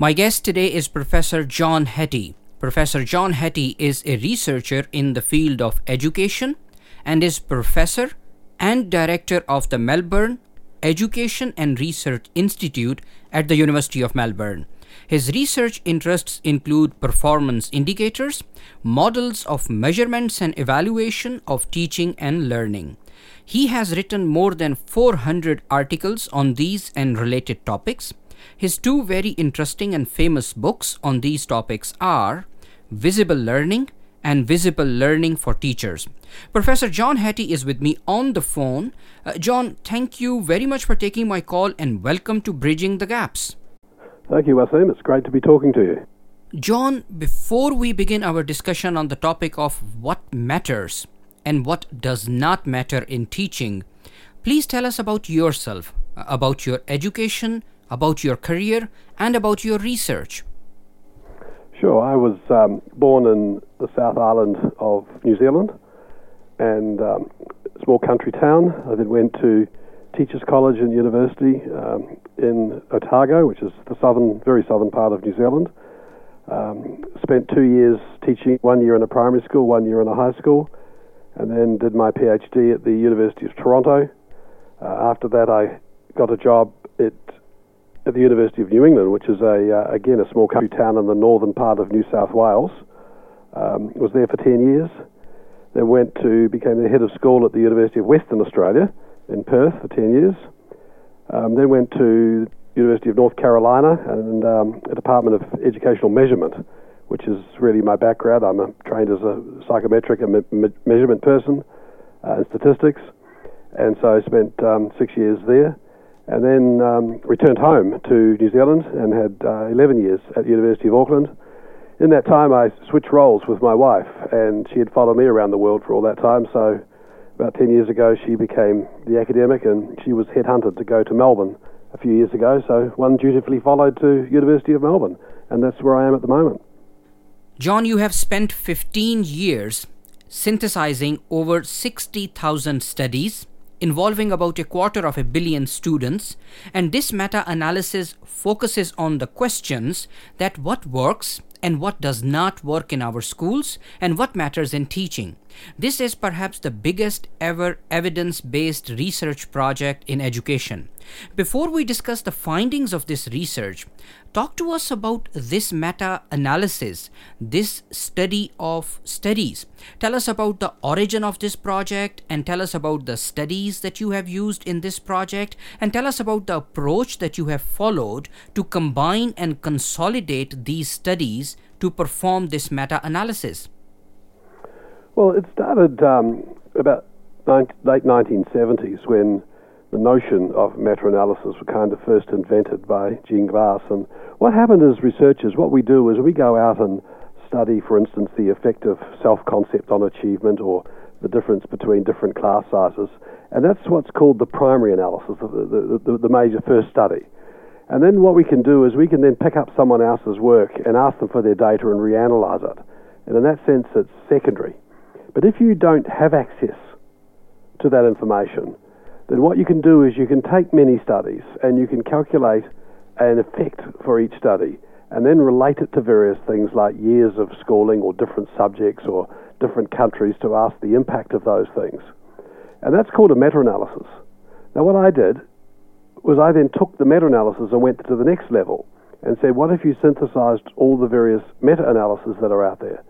My guest today is Professor John Hattie. Professor John Hattie is a researcher in the field of education and is professor and director of the Melbourne Education and Research Institute at the University of Melbourne. His research interests include performance indicators, models of measurements and evaluation of teaching and learning. He has written more than 400 articles on these and related topics. His two very interesting and famous books on these topics are Visible Learning and Visible Learning for Teachers. Professor John Hattie is with me on the phone. Uh, John, thank you very much for taking my call and welcome to Bridging the Gaps. Thank you, Wasim. It's great to be talking to you. John, before we begin our discussion on the topic of what matters and what does not matter in teaching, please tell us about yourself, uh, about your education, about your career, and about your research. Sure. I was um, born in the South Island of New Zealand and um, a small country town. I then went to Teachers College and University um, in Otago, which is the southern, very southern part of New Zealand. Um, spent two years teaching, one year in a primary school, one year in a high school, and then did my PhD at the University of Toronto. Uh, after that, I got a job at at the University of New England, which is a uh, again a small country town in the northern part of New South Wales. Um, was there for ten years. Then went to became the head of school at the University of Western Australia in Perth for ten years. Um, then went to University of North Carolina and um, a Department of Educational Measurement, which is really my background. I'm a, trained as a psychometric and me- me- measurement person uh, in statistics, and so I spent um, six years there and then um, returned home to New Zealand and had uh, 11 years at the University of Auckland. In that time, I switched roles with my wife, and she had followed me around the world for all that time. So, about 10 years ago, she became the academic, and she was headhunted to go to Melbourne a few years ago. So, one dutifully followed to University of Melbourne, and that's where I am at the moment. John, you have spent 15 years synthesizing over 60,000 studies involving about a quarter of a billion students, and this meta analysis focuses on the questions that what works and what does not work in our schools and what matters in teaching. This is perhaps the biggest ever evidence based research project in education. Before we discuss the findings of this research, talk to us about this meta analysis, this study of studies. Tell us about the origin of this project and tell us about the studies that you have used in this project and tell us about the approach that you have followed to combine and consolidate these studies to perform this meta analysis. Well, it started um, about late 1970s when the notion of meta-analysis was kind of first invented by Gene Glass. And what happened as researchers, what we do is we go out and study, for instance, the effect of self-concept on achievement or the difference between different class sizes. And that's what's called the primary analysis, the, the, the, the major first study. And then what we can do is we can then pick up someone else's work and ask them for their data and reanalyze it. And in that sense, it's secondary. But if you don't have access to that information, then what you can do is you can take many studies and you can calculate an effect for each study and then relate it to various things like years of schooling or different subjects or different countries to ask the impact of those things. And that's called a meta analysis. Now, what I did was I then took the meta analysis and went to the next level and said, what if you synthesized all the various meta analyses that are out there?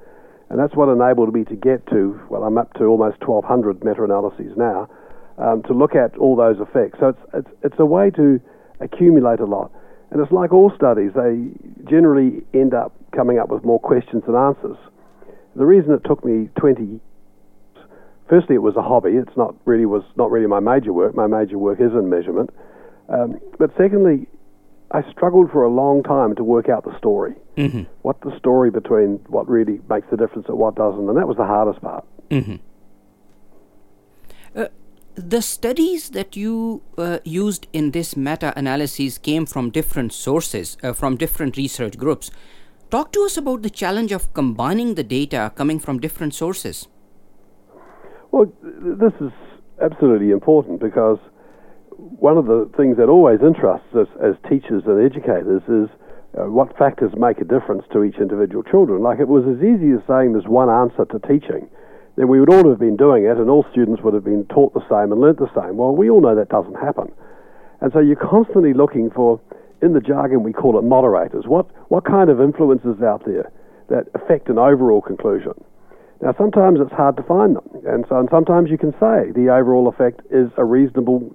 And that's what enabled me to get to, well, I'm up to almost 1,200 meta analyses now um, to look at all those effects. So it's, it's, it's a way to accumulate a lot. And it's like all studies, they generally end up coming up with more questions than answers. The reason it took me 20 years, firstly, it was a hobby. It's not really was not really my major work. My major work is in measurement. Um, but secondly, I struggled for a long time to work out the story. Mm-hmm. What the story between what really makes the difference and what doesn't, and that was the hardest part. Mm-hmm. The studies that you uh, used in this meta analysis came from different sources, uh, from different research groups. Talk to us about the challenge of combining the data coming from different sources. Well, this is absolutely important because one of the things that always interests us as teachers and educators is uh, what factors make a difference to each individual children. Like it was as easy as saying there's one answer to teaching, then we would all have been doing it and all students would have been taught the same and learnt the same. Well, we all know that doesn't happen. And so you're constantly looking for, in the jargon we call it moderators. What, what kind of influences out there that affect an overall conclusion? Now, sometimes it's hard to find them, and so and sometimes you can say the overall effect is a reasonable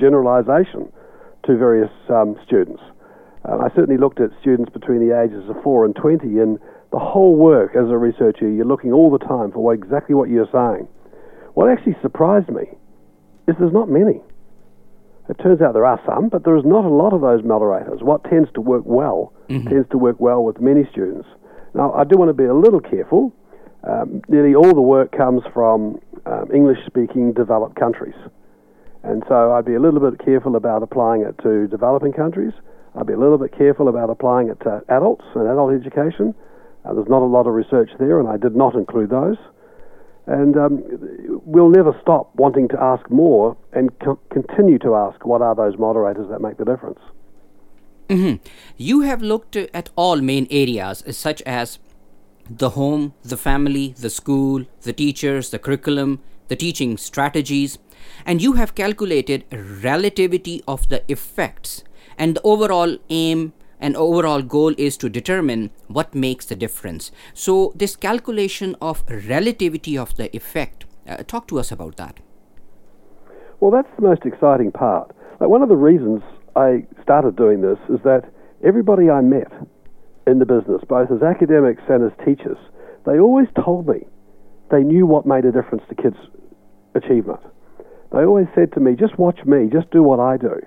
generalization to various um, students. I certainly looked at students between the ages of 4 and 20, and the whole work as a researcher, you're looking all the time for exactly what you're saying. What actually surprised me is there's not many. It turns out there are some, but there is not a lot of those moderators. What tends to work well mm-hmm. tends to work well with many students. Now, I do want to be a little careful. Um, nearly all the work comes from um, English speaking developed countries. And so I'd be a little bit careful about applying it to developing countries. I'd be a little bit careful about applying it to adults and adult education. Uh, there's not a lot of research there, and I did not include those. And um, we'll never stop wanting to ask more and co- continue to ask what are those moderators that make the difference. Mm-hmm. You have looked at all main areas, such as the home, the family, the school, the teachers, the curriculum, the teaching strategies, and you have calculated relativity of the effects and the overall aim and overall goal is to determine what makes the difference. So this calculation of relativity of the effect uh, talk to us about that. Well that's the most exciting part. Like one of the reasons i started doing this is that everybody i met in the business both as academics and as teachers they always told me they knew what made a difference to kids achievement. They always said to me just watch me just do what i do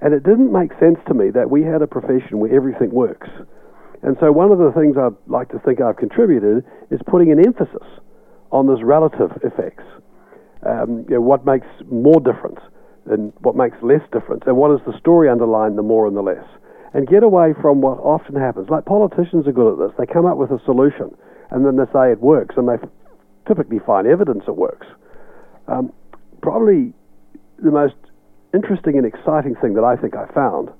and it didn't make sense to me that we had a profession where everything works. And so one of the things I'd like to think I've contributed is putting an emphasis on this relative effects. Um, you know, what makes more difference and what makes less difference, and what is the story underlying the more and the less. And get away from what often happens. Like politicians are good at this. They come up with a solution and then they say it works, and they typically find evidence it works. Um, probably the most interesting and exciting thing that I think I found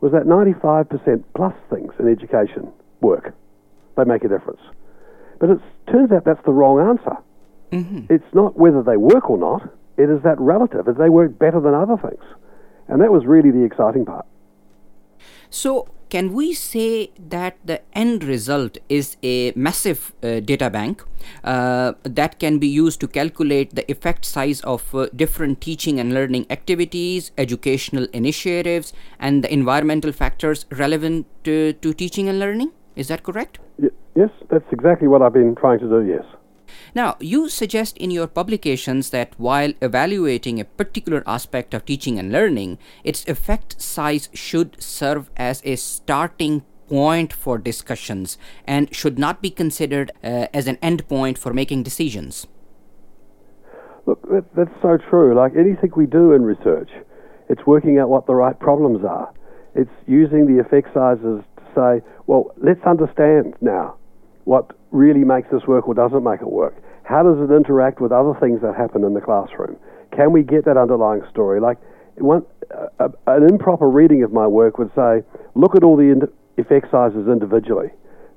was that 95% plus things in education work. They make a difference. But it turns out that's the wrong answer. Mm-hmm. It's not whether they work or not, it is that relative, as they work better than other things. And that was really the exciting part. So, can we say that the end result is a massive uh, data bank uh, that can be used to calculate the effect size of uh, different teaching and learning activities, educational initiatives, and the environmental factors relevant to, to teaching and learning? Is that correct? Y- yes, that's exactly what I've been trying to do, yes. Now, you suggest in your publications that while evaluating a particular aspect of teaching and learning, its effect size should serve as a starting point for discussions and should not be considered uh, as an endpoint for making decisions. Look, that, that's so true. Like anything we do in research, it's working out what the right problems are. It's using the effect sizes to say, well, let's understand now what really makes this work or doesn't make it work. How does it interact with other things that happen in the classroom? Can we get that underlying story? Like, one, uh, an improper reading of my work would say, look at all the effect sizes individually.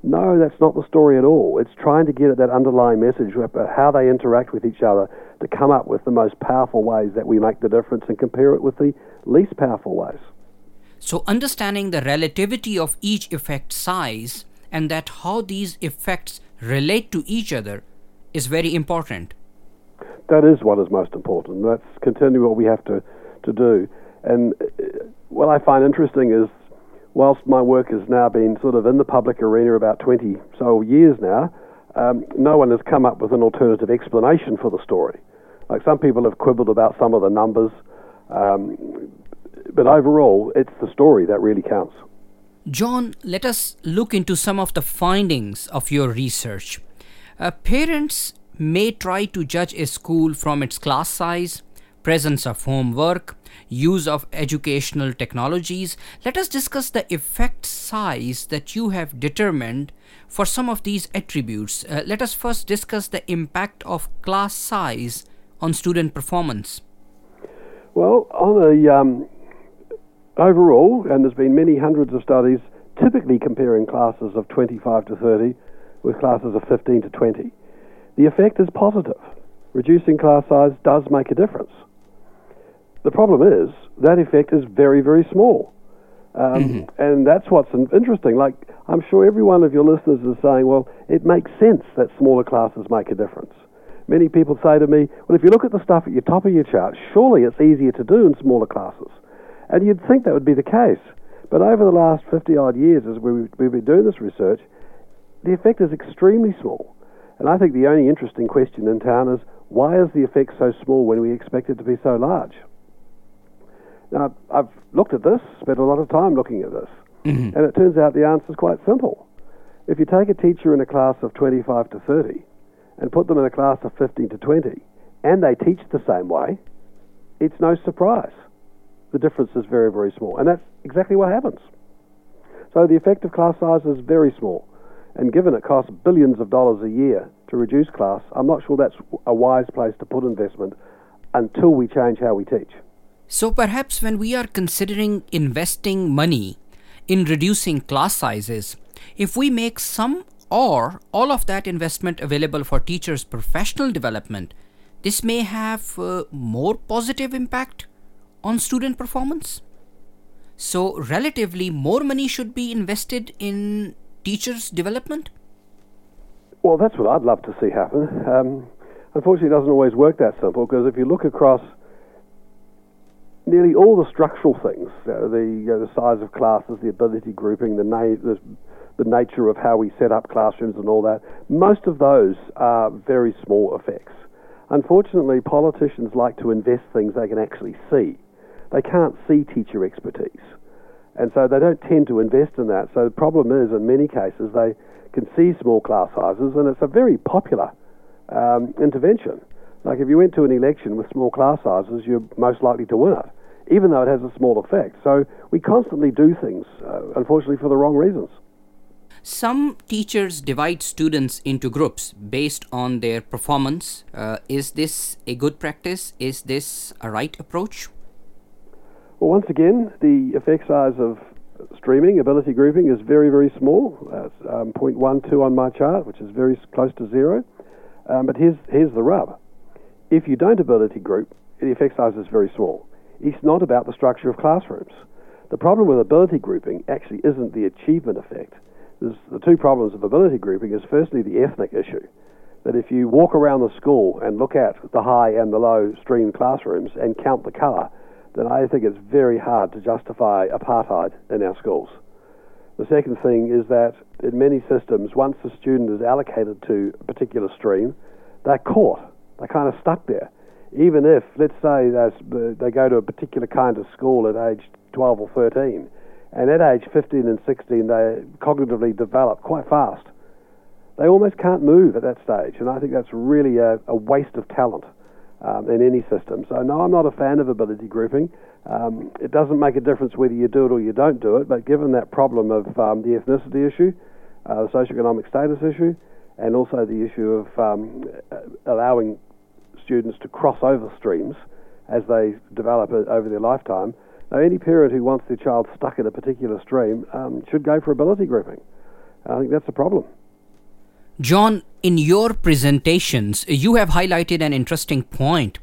No, that's not the story at all. It's trying to get at that underlying message about how they interact with each other to come up with the most powerful ways that we make the difference and compare it with the least powerful ways. So, understanding the relativity of each effect size and that how these effects relate to each other is very important. That is what is most important. That's continually what we have to, to do. And uh, what I find interesting is, whilst my work has now been sort of in the public arena about 20 so years now, um, no one has come up with an alternative explanation for the story. Like some people have quibbled about some of the numbers, um, but overall, it's the story that really counts. John, let us look into some of the findings of your research. Uh, parents may try to judge a school from its class size, presence of homework, use of educational technologies. Let us discuss the effect size that you have determined for some of these attributes. Uh, let us first discuss the impact of class size on student performance. Well, on a um, overall, and there's been many hundreds of studies, typically comparing classes of 25 to 30 with classes of 15 to 20, the effect is positive. Reducing class size does make a difference. The problem is that effect is very, very small. Um, mm-hmm. And that's what's interesting. Like, I'm sure every one of your listeners is saying, well, it makes sense that smaller classes make a difference. Many people say to me, well, if you look at the stuff at the top of your chart, surely it's easier to do in smaller classes. And you'd think that would be the case. But over the last 50 odd years, as we've been doing this research, the effect is extremely small. And I think the only interesting question in town is why is the effect so small when we expect it to be so large? Now, I've looked at this, spent a lot of time looking at this, mm-hmm. and it turns out the answer is quite simple. If you take a teacher in a class of 25 to 30 and put them in a class of 15 to 20, and they teach the same way, it's no surprise. The difference is very, very small. And that's exactly what happens. So the effect of class size is very small. And given it costs billions of dollars a year to reduce class, I'm not sure that's a wise place to put investment until we change how we teach. So perhaps when we are considering investing money in reducing class sizes, if we make some or all of that investment available for teachers' professional development, this may have uh, more positive impact on student performance. So, relatively, more money should be invested in teachers' development? Well, that's what I'd love to see happen. Um, unfortunately, it doesn't always work that simple because if you look across nearly all the structural things, uh, the, you know, the size of classes, the ability grouping, the, na- the the nature of how we set up classrooms and all that, most of those are very small effects. Unfortunately, politicians like to invest things they can actually see. They can't see teacher expertise. And so they don't tend to invest in that. So the problem is, in many cases, they can see small class sizes, and it's a very popular um, intervention. Like if you went to an election with small class sizes, you're most likely to win it, even though it has a small effect. So we constantly do things, uh, unfortunately, for the wrong reasons. Some teachers divide students into groups based on their performance. Uh, is this a good practice? Is this a right approach? Well, once again, the effect size of streaming, ability grouping, is very, very small. That's um, 0.12 on my chart, which is very close to zero. Um, but here's, here's the rub. If you don't ability group, the effect size is very small. It's not about the structure of classrooms. The problem with ability grouping actually isn't the achievement effect there's the two problems of ability grouping is firstly the ethnic issue. That if you walk around the school and look at the high and the low stream classrooms and count the colour, then I think it's very hard to justify apartheid in our schools. The second thing is that in many systems, once a student is allocated to a particular stream, they're caught. They're kind of stuck there. Even if, let's say, they go to a particular kind of school at age 12 or 13, and at age 15 and 16, they cognitively develop quite fast. They almost can't move at that stage, and I think that's really a, a waste of talent um, in any system. So, no, I'm not a fan of ability grouping. Um, it doesn't make a difference whether you do it or you don't do it, but given that problem of um, the ethnicity issue, uh, the socioeconomic status issue, and also the issue of um, allowing students to cross over streams as they develop over their lifetime, now, any parent who wants their child stuck in a particular stream um, should go for ability grouping. I think that's a problem. John, in your presentations, you have highlighted an interesting point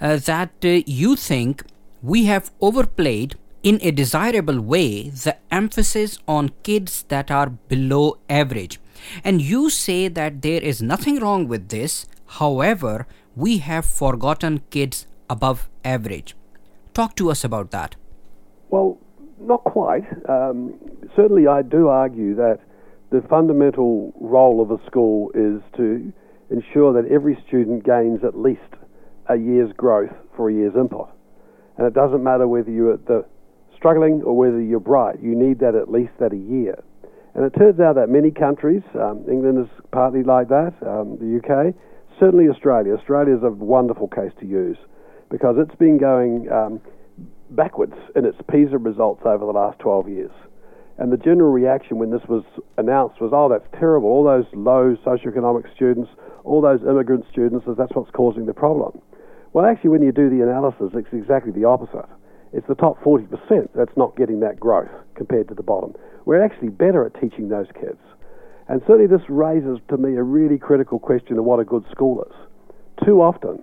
uh, that uh, you think we have overplayed in a desirable way the emphasis on kids that are below average. And you say that there is nothing wrong with this, however, we have forgotten kids above average. Talk to us about that. Well, not quite. Um, certainly, I do argue that the fundamental role of a school is to ensure that every student gains at least a year's growth for a year's input. And it doesn't matter whether you're struggling or whether you're bright, you need that at least that a year. And it turns out that many countries, um, England is partly like that, um, the UK, certainly Australia. Australia is a wonderful case to use because it's been going um, backwards in its PISA results over the last 12 years. And the general reaction when this was announced was, oh, that's terrible. All those low socioeconomic students, all those immigrant students, that's what's causing the problem. Well, actually, when you do the analysis, it's exactly the opposite. It's the top 40% that's not getting that growth compared to the bottom. We're actually better at teaching those kids. And certainly this raises to me a really critical question of what a good school is. Too often,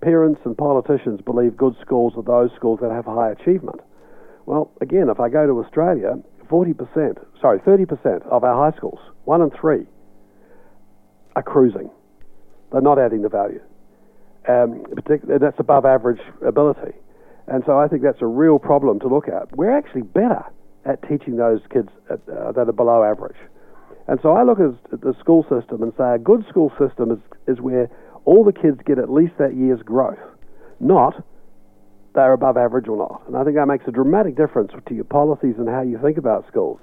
parents and politicians believe good schools are those schools that have high achievement. Well, again, if I go to Australia, 40%, sorry, 30% of our high schools, one in three, are cruising. They're not adding the value. Um, that's above average ability. And so I think that's a real problem to look at. We're actually better at teaching those kids at, uh, that are below average. And so I look at the school system and say a good school system is, is where all the kids get at least that year's growth, not they're above average or not. And I think that makes a dramatic difference to your policies and how you think about schools.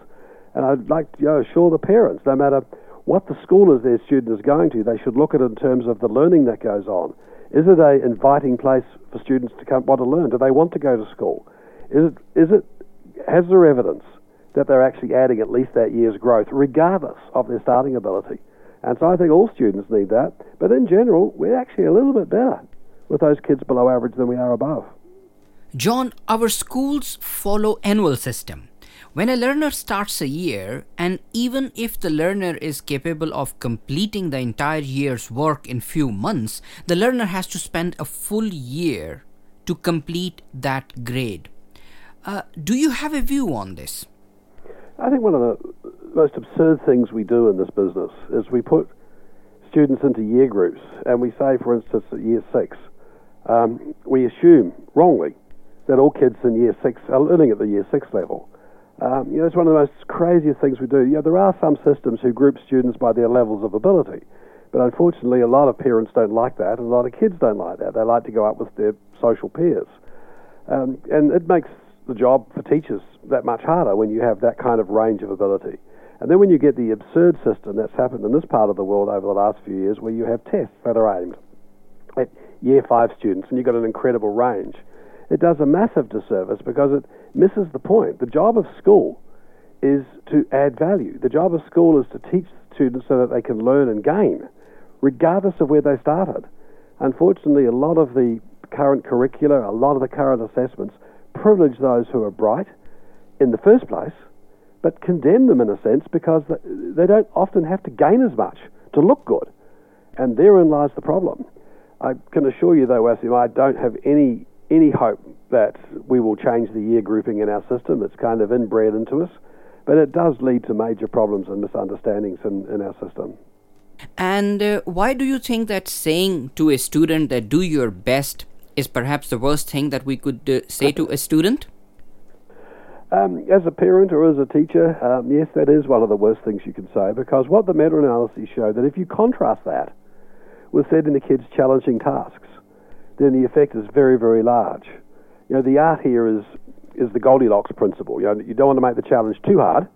And I'd like to you know, assure the parents, no matter what the school is their student is going to, they should look at it in terms of the learning that goes on. Is it an inviting place for students to come want to learn? Do they want to go to school? Is it, is it has there evidence that they're actually adding at least that year's growth, regardless of their starting ability? And so I think all students need that. But in general, we're actually a little bit better with those kids below average than we are above. John, our schools follow annual system. When a learner starts a year, and even if the learner is capable of completing the entire year's work in few months, the learner has to spend a full year to complete that grade. Uh, do you have a view on this? I think one of the most absurd things we do in this business is we put students into year groups, and we say, for instance, at year six, um, we assume wrongly that all kids in year six are learning at the year six level. Um, you know, it's one of the most craziest things we do. You know, there are some systems who group students by their levels of ability, but unfortunately, a lot of parents don't like that, and a lot of kids don't like that. They like to go up with their social peers, um, and it makes the job for teachers that much harder when you have that kind of range of ability. And then when you get the absurd system that's happened in this part of the world over the last few years, where you have tests that are aimed at year five students, and you've got an incredible range it does a massive disservice because it misses the point. The job of school is to add value. The job of school is to teach students so that they can learn and gain, regardless of where they started. Unfortunately, a lot of the current curricula, a lot of the current assessments privilege those who are bright in the first place, but condemn them in a sense because they don't often have to gain as much to look good. And therein lies the problem. I can assure you, though, Wasim, I don't have any any hope that we will change the year grouping in our system. It's kind of inbred into us, but it does lead to major problems and misunderstandings in, in our system. And uh, why do you think that saying to a student that do your best is perhaps the worst thing that we could uh, say to a student? Um, as a parent or as a teacher, um, yes, that is one of the worst things you can say because what the meta analyses show that if you contrast that with setting the kids challenging tasks, then the effect is very, very large. You know, the art here is is the Goldilocks principle. You know, you don't want to make the challenge too hard,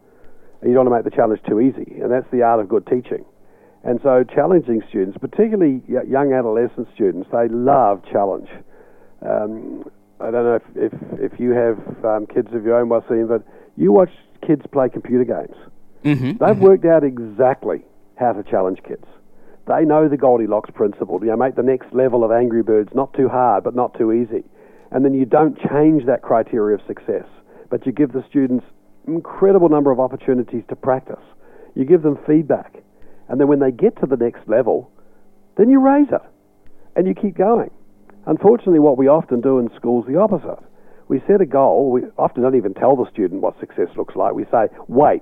and you don't want to make the challenge too easy, and that's the art of good teaching. And so, challenging students, particularly young adolescent students, they love challenge. Um, I don't know if, if, if you have um, kids of your own, Wasim, but you watch kids play computer games. Mm-hmm, They've mm-hmm. worked out exactly how to challenge kids. They know the Goldilocks principle. You know, make the next level of Angry Birds not too hard, but not too easy. And then you don't change that criteria of success, but you give the students incredible number of opportunities to practice. You give them feedback. And then when they get to the next level, then you raise it and you keep going. Unfortunately, what we often do in schools is the opposite. We set a goal, we often don't even tell the student what success looks like. We say, wait,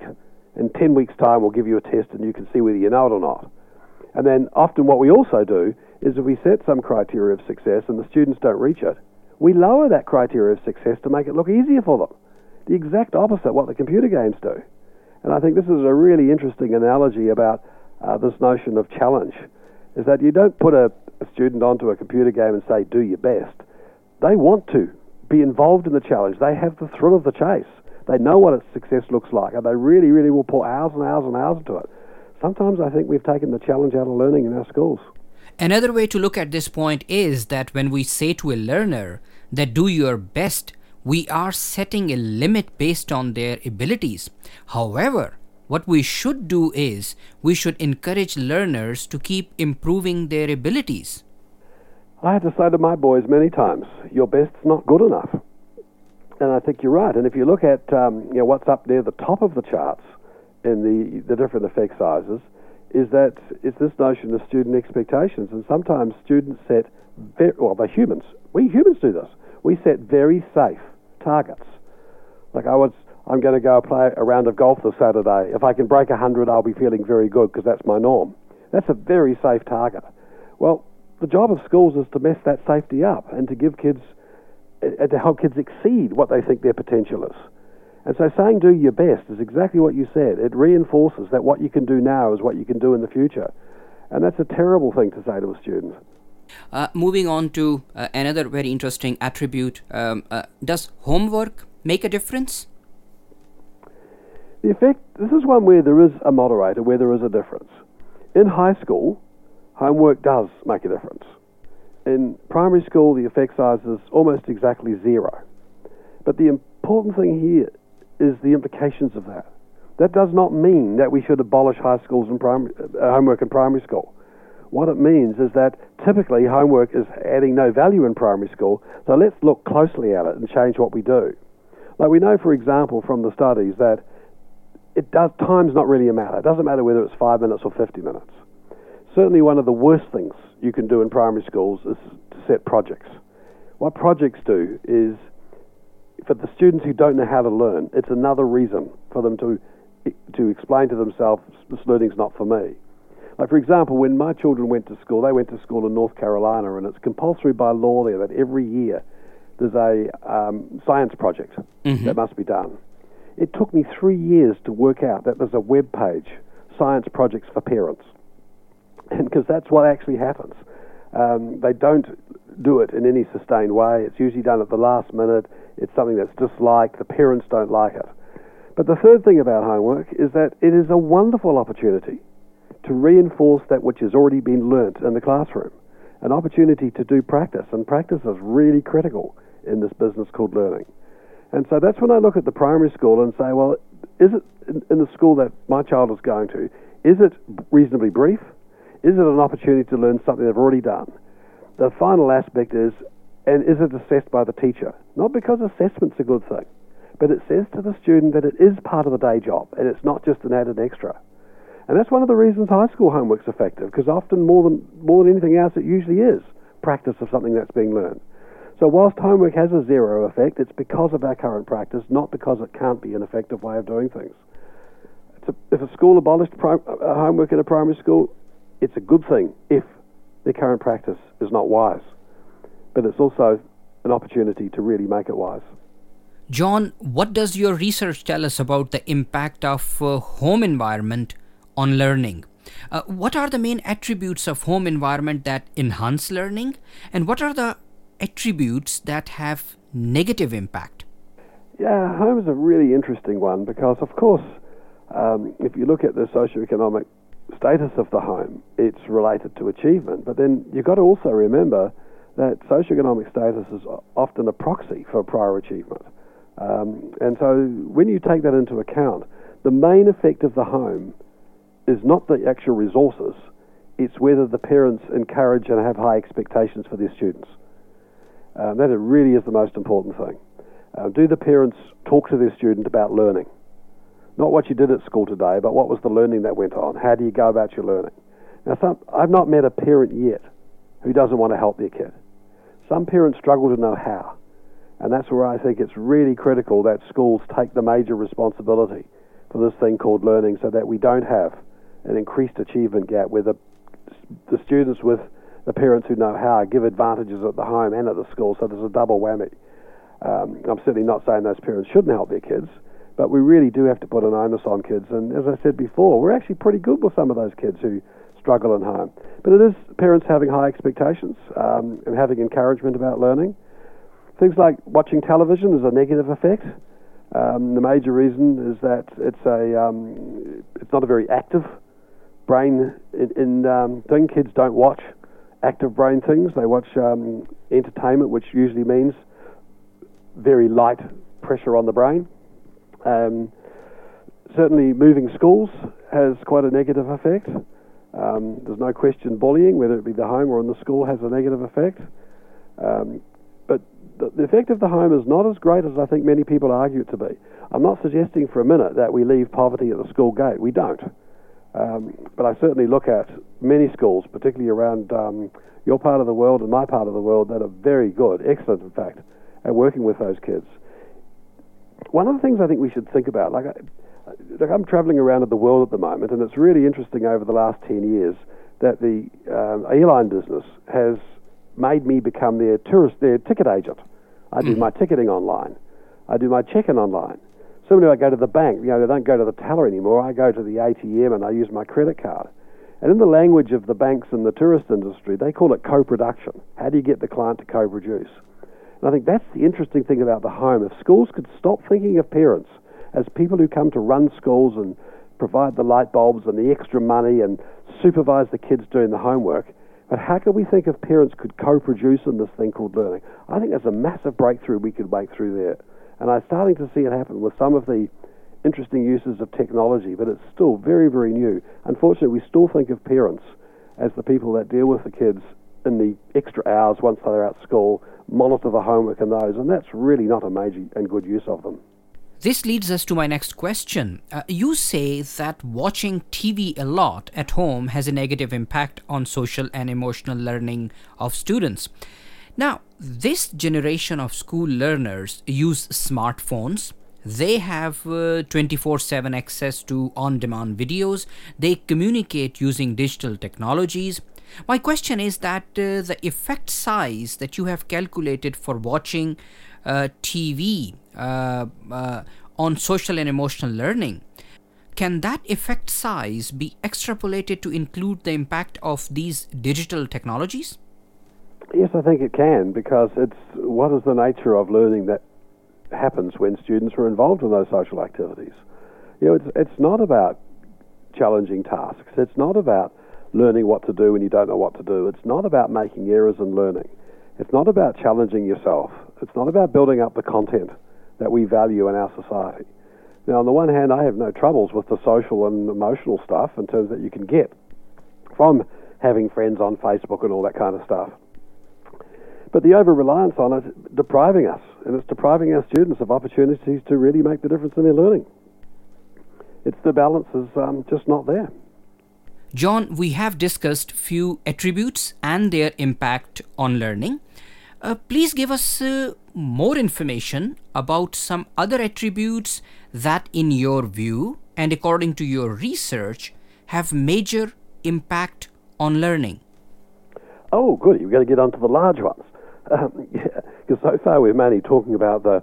in 10 weeks' time, we'll give you a test and you can see whether you know it or not. And then often what we also do is if we set some criteria of success and the students don't reach it, we lower that criteria of success to make it look easier for them. The exact opposite what the computer games do. And I think this is a really interesting analogy about uh, this notion of challenge, is that you don't put a, a student onto a computer game and say, do your best. They want to be involved in the challenge. They have the thrill of the chase. They know what success looks like, and they really, really will put hours and hours and hours into it sometimes I think we've taken the challenge out of learning in our schools. Another way to look at this point is that when we say to a learner that do your best, we are setting a limit based on their abilities. However, what we should do is we should encourage learners to keep improving their abilities. I had to say to my boys many times, your best's not good enough. And I think you're right. And if you look at um, you know what's up near the top of the charts in the the different effect sizes, is that it's this notion of student expectations. And sometimes students set very, well, they're humans. We humans do this. We set very safe targets. Like I was, I'm going to go play a round of golf this Saturday. If I can break 100, I'll be feeling very good because that's my norm. That's a very safe target. Well, the job of schools is to mess that safety up and to give kids, uh, to help kids exceed what they think their potential is. And so saying do your best is exactly what you said. It reinforces that what you can do now is what you can do in the future. And that's a terrible thing to say to a student. Uh, moving on to uh, another very interesting attribute um, uh, does homework make a difference? The effect, this is one where there is a moderator, where there is a difference. In high school, homework does make a difference. In primary school, the effect size is almost exactly zero. But the important thing here is the implications of that. That does not mean that we should abolish high schools and primary, uh, homework in primary school. What it means is that typically homework is adding no value in primary school, so let's look closely at it and change what we do. Like we know, for example, from the studies that it does time's not really a matter. It doesn't matter whether it's five minutes or 50 minutes. Certainly, one of the worst things you can do in primary schools is to set projects. What projects do is for the students who don't know how to learn, it's another reason for them to to explain to themselves this learning's not for me. Like for example, when my children went to school, they went to school in North Carolina, and it's compulsory by law there that every year there's a um, science project mm-hmm. that must be done. It took me three years to work out that there's a web page, science projects for parents, and because that's what actually happens. Um, they don't do it in any sustained way. It's usually done at the last minute. It's something that's disliked. The parents don't like it. But the third thing about homework is that it is a wonderful opportunity to reinforce that which has already been learnt in the classroom, an opportunity to do practice, and practice is really critical in this business called learning. And so that's when I look at the primary school and say, well, is it in the school that my child is going to, is it reasonably brief? Is it an opportunity to learn something they've already done? The final aspect is, and is it assessed by the teacher? Not because assessment's a good thing, but it says to the student that it is part of the day job and it's not just an added extra. And that's one of the reasons high school homework's effective, because often more than, more than anything else, it usually is practice of something that's being learned. So whilst homework has a zero effect, it's because of our current practice, not because it can't be an effective way of doing things. A, if a school abolished prim, uh, homework in a primary school, it's a good thing if the current practice is not wise. But it's also an opportunity to really make it wise. John, what does your research tell us about the impact of uh, home environment on learning? Uh, what are the main attributes of home environment that enhance learning, and what are the attributes that have negative impact? Yeah, home is a really interesting one because, of course, um, if you look at the socioeconomic status of the home, it's related to achievement. But then you've got to also remember that socioeconomic status is often a proxy for prior achievement. Um, and so when you take that into account, the main effect of the home is not the actual resources, it's whether the parents encourage and have high expectations for their students. Um, that really is the most important thing. Uh, do the parents talk to their student about learning? Not what you did at school today, but what was the learning that went on? How do you go about your learning? Now, some, I've not met a parent yet who doesn't want to help their kid. Some parents struggle to know how. And that's where I think it's really critical that schools take the major responsibility for this thing called learning so that we don't have an increased achievement gap where the, the students with the parents who know how give advantages at the home and at the school, so there's a double whammy. Um, I'm certainly not saying those parents shouldn't help their kids, but we really do have to put an onus on kids. And as I said before, we're actually pretty good with some of those kids who struggle at home. But it is parents having high expectations um, and having encouragement about learning. Things like watching television is a negative effect. Um, the major reason is that it's a um, it's not a very active brain in, in um, thing. Kids don't watch active brain things. They watch um, entertainment, which usually means very light pressure on the brain. Um, certainly, moving schools has quite a negative effect. Um, there's no question bullying, whether it be the home or in the school, has a negative effect. Um, but the, the effect of the home is not as great as I think many people argue it to be. I'm not suggesting for a minute that we leave poverty at the school gate. We don't. Um, but I certainly look at many schools, particularly around um, your part of the world and my part of the world, that are very good, excellent, in fact, at working with those kids. One of the things I think we should think about, like, Like I'm traveling around the world at the moment, and it's really interesting over the last 10 years that the um, airline business has made me become their tourist, their ticket agent. I do mm. my ticketing online. I do my check-in online. Similarly, I go to the bank. You know, they don't go to the teller anymore. I go to the ATM and I use my credit card. And in the language of the banks and the tourist industry, they call it co-production. How do you get the client to co-produce? And I think that's the interesting thing about the home. If schools could stop thinking of parents as people who come to run schools and provide the light bulbs and the extra money and supervise the kids doing the homework, but how can we think if parents could co-produce in this thing called learning? I think there's a massive breakthrough we could make through there. And I'm starting to see it happen with some of the interesting uses of technology, but it's still very, very new. Unfortunately, we still think of parents as the people that deal with the kids in the extra hours once they're at school, monitor the homework and those, and that's really not a major and good use of them. This leads us to my next question. Uh, you say that watching TV a lot at home has a negative impact on social and emotional learning of students. Now, this generation of school learners use smartphones. They have 24 uh, 7 access to on demand videos. They communicate using digital technologies. My question is that uh, the effect size that you have calculated for watching uh, TV uh, uh, Uh, uh, on social and emotional learning, can that effect size be extrapolated to include the impact of these digital technologies? Yes, I think it can because it's what is the nature of learning that happens when students are involved in those social activities. You know, it's it's not about challenging tasks. It's not about learning what to do when you don't know what to do. It's not about making errors and learning. It's not about challenging yourself. It's not about building up the content that we value in our society. Now, on the one hand, I have no troubles with the social and emotional stuff in terms that you can get from having friends on Facebook and all that kind of stuff. But the over reliance on it depriving us, and it's depriving our students of opportunities to really make the difference in their learning. It's the balance is um, just not there. John, we have discussed few attributes and their impact on learning. Uh, please give us uh, more information about some other attributes that, in your view and according to your research, have major impact on learning. Oh, good. You've got to get on to the large ones. Um, yeah, because so far we're mainly talking about the,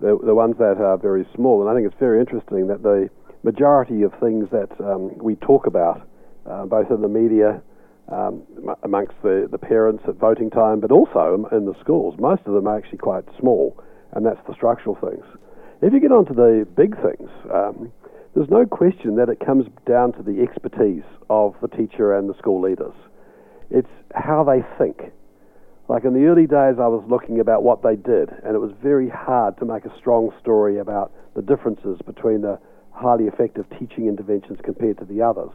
the, the ones that are very small, and I think it's very interesting that the majority of things that um, we talk about, uh, both in the media, um, amongst the, the parents at voting time, but also in the schools, most of them are actually quite small, and that's the structural things. If you get onto the big things, um, there's no question that it comes down to the expertise of the teacher and the school leaders. It's how they think like in the early days, I was looking about what they did, and it was very hard to make a strong story about the differences between the highly effective teaching interventions compared to the others.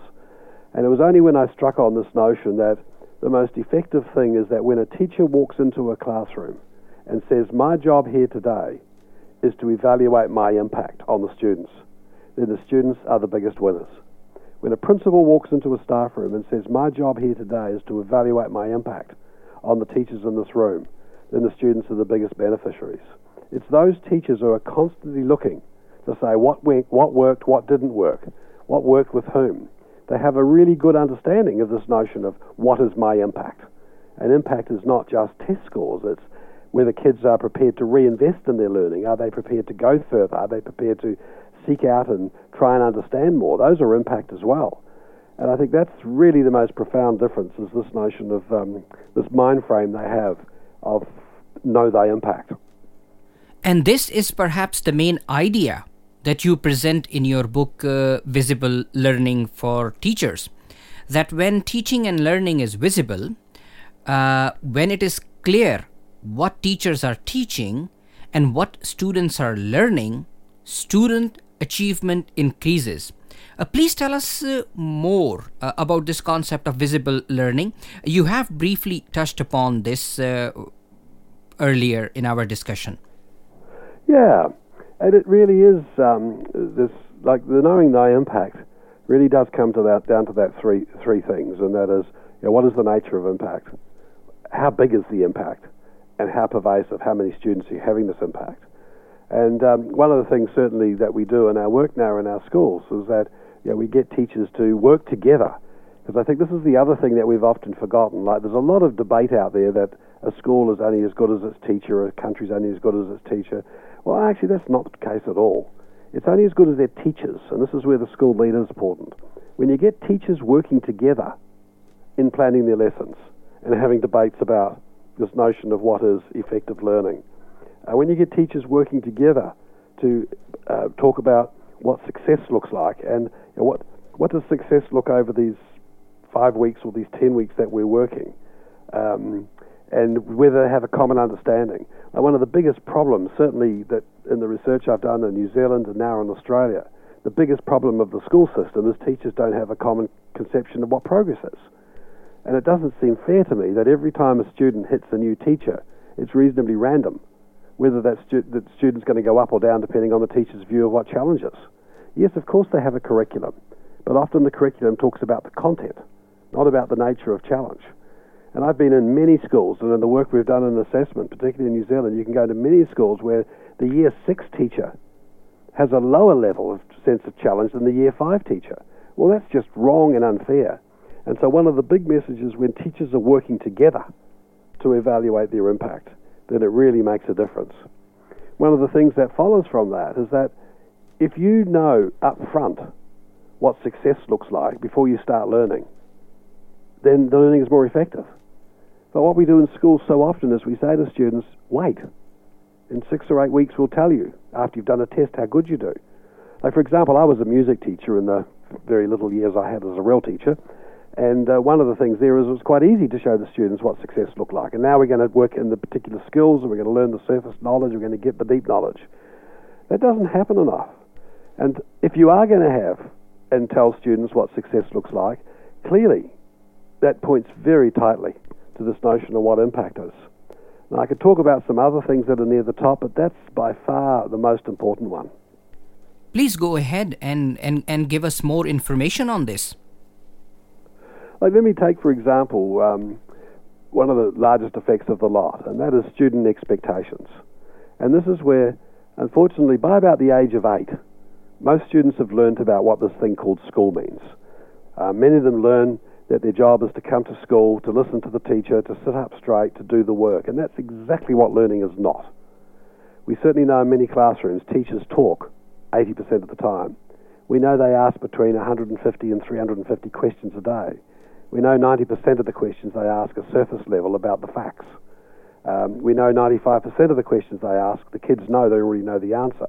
And it was only when I struck on this notion that the most effective thing is that when a teacher walks into a classroom and says, My job here today is to evaluate my impact on the students, then the students are the biggest winners. When a principal walks into a staff room and says, My job here today is to evaluate my impact, on the teachers in this room, then the students are the biggest beneficiaries. It's those teachers who are constantly looking to say what went, what worked, what didn't work, what worked with whom. They have a really good understanding of this notion of what is my impact. And impact is not just test scores, it's whether kids are prepared to reinvest in their learning. Are they prepared to go further? Are they prepared to seek out and try and understand more? Those are impact as well. And I think that's really the most profound difference is this notion of um, this mind frame they have of know thy impact. And this is perhaps the main idea that you present in your book, uh, Visible Learning for Teachers. That when teaching and learning is visible, uh, when it is clear what teachers are teaching and what students are learning, student achievement increases. Uh, please tell us uh, more uh, about this concept of visible learning. You have briefly touched upon this uh, earlier in our discussion. Yeah, and it really is um, this like the knowing thy impact really does come to that down to that three three things, and that is you know, what is the nature of impact, how big is the impact, and how pervasive, how many students are having this impact. And um, one of the things certainly that we do in our work now in our schools is that you know, we get teachers to work together. Because I think this is the other thing that we've often forgotten. Like there's a lot of debate out there that a school is only as good as its teacher, a country is only as good as its teacher. Well, actually, that's not the case at all. It's only as good as their teachers, and this is where the school leader is important. When you get teachers working together in planning their lessons and having debates about this notion of what is effective learning, uh, when you get teachers working together to uh, talk about what success looks like and you know, what what does success look over these five weeks or these ten weeks that we're working, um, and whether they have a common understanding. Now, one of the biggest problems, certainly that in the research I've done in New Zealand and now in Australia, the biggest problem of the school system is teachers don't have a common conception of what progress is. And it doesn't seem fair to me that every time a student hits a new teacher, it's reasonably random whether that, stu- that student's going to go up or down depending on the teacher's view of what challenge is. Yes, of course they have a curriculum, but often the curriculum talks about the content, not about the nature of challenge. And I've been in many schools, and in the work we've done in assessment, particularly in New Zealand, you can go to many schools where the year six teacher has a lower level of sense of challenge than the year five teacher. Well, that's just wrong and unfair. And so, one of the big messages when teachers are working together to evaluate their impact then it really makes a difference. One of the things that follows from that is that if you know up front what success looks like before you start learning, then the learning is more effective. But what we do in schools so often is we say to students, wait. In six or eight weeks, we'll tell you after you've done a test how good you do. Like, for example, I was a music teacher in the very little years I had as a real teacher, and uh, one of the things there is it was quite easy to show the students what success looked like. And now we're going to work in the particular skills, and we're going to learn the surface knowledge, we're going to get the deep knowledge. That doesn't happen enough. And if you are going to have and tell students what success looks like, clearly that points very tightly to this notion of what impact is. Now, I could talk about some other things that are near the top, but that's by far the most important one. Please go ahead and, and, and give us more information on this. Like, let me take, for example, um, one of the largest effects of the lot, and that is student expectations. And this is where, unfortunately, by about the age of eight, most students have learned about what this thing called school means. Uh, many of them learn that their job is to come to school, to listen to the teacher, to sit up straight, to do the work, and that's exactly what learning is not. We certainly know in many classrooms teachers talk 80% of the time. We know they ask between 150 and 350 questions a day. We know 90% of the questions they ask are surface level about the facts. Um, we know 95% of the questions they ask, the kids know they already know the answer.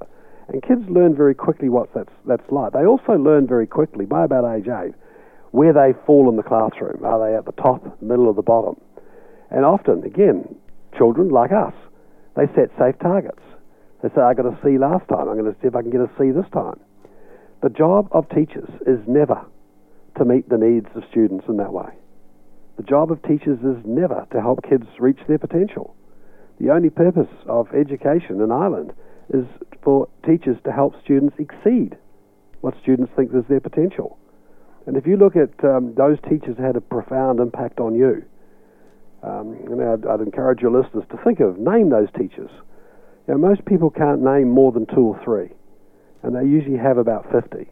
And kids learn very quickly what that's, that's like. They also learn very quickly, by about age 8, where they fall in the classroom. Are they at the top, middle, or the bottom? And often, again, children like us, they set safe targets. They say, I got a C last time, I'm going to see if I can get a C this time. The job of teachers is never to meet the needs of students in that way. The job of teachers is never to help kids reach their potential. The only purpose of education in Ireland is for teachers to help students exceed what students think is their potential. And if you look at um, those teachers had a profound impact on you, um, and I'd, I'd, encourage your listeners to think of, name those teachers. Know, most people can't name more than two or three, and they usually have about 50.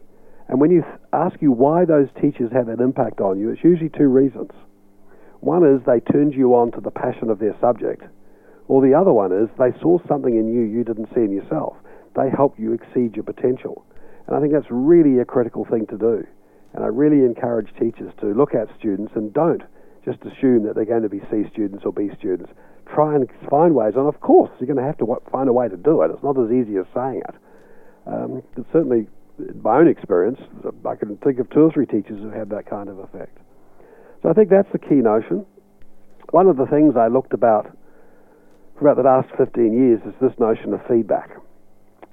And when you th- ask you why those teachers had that impact on you, it's usually two reasons. One is they turned you on to the passion of their subject, or the other one is they saw something in you you didn't see in yourself. They helped you exceed your potential. And I think that's really a critical thing to do. And I really encourage teachers to look at students and don't just assume that they're going to be C students or B students. Try and find ways, and of course, you're going to have to find a way to do it. It's not as easy as saying it. Um, certainly, in my own experience, I can think of two or three teachers who had that kind of effect. So I think that's the key notion. One of the things I looked about for about the last 15 years is this notion of feedback.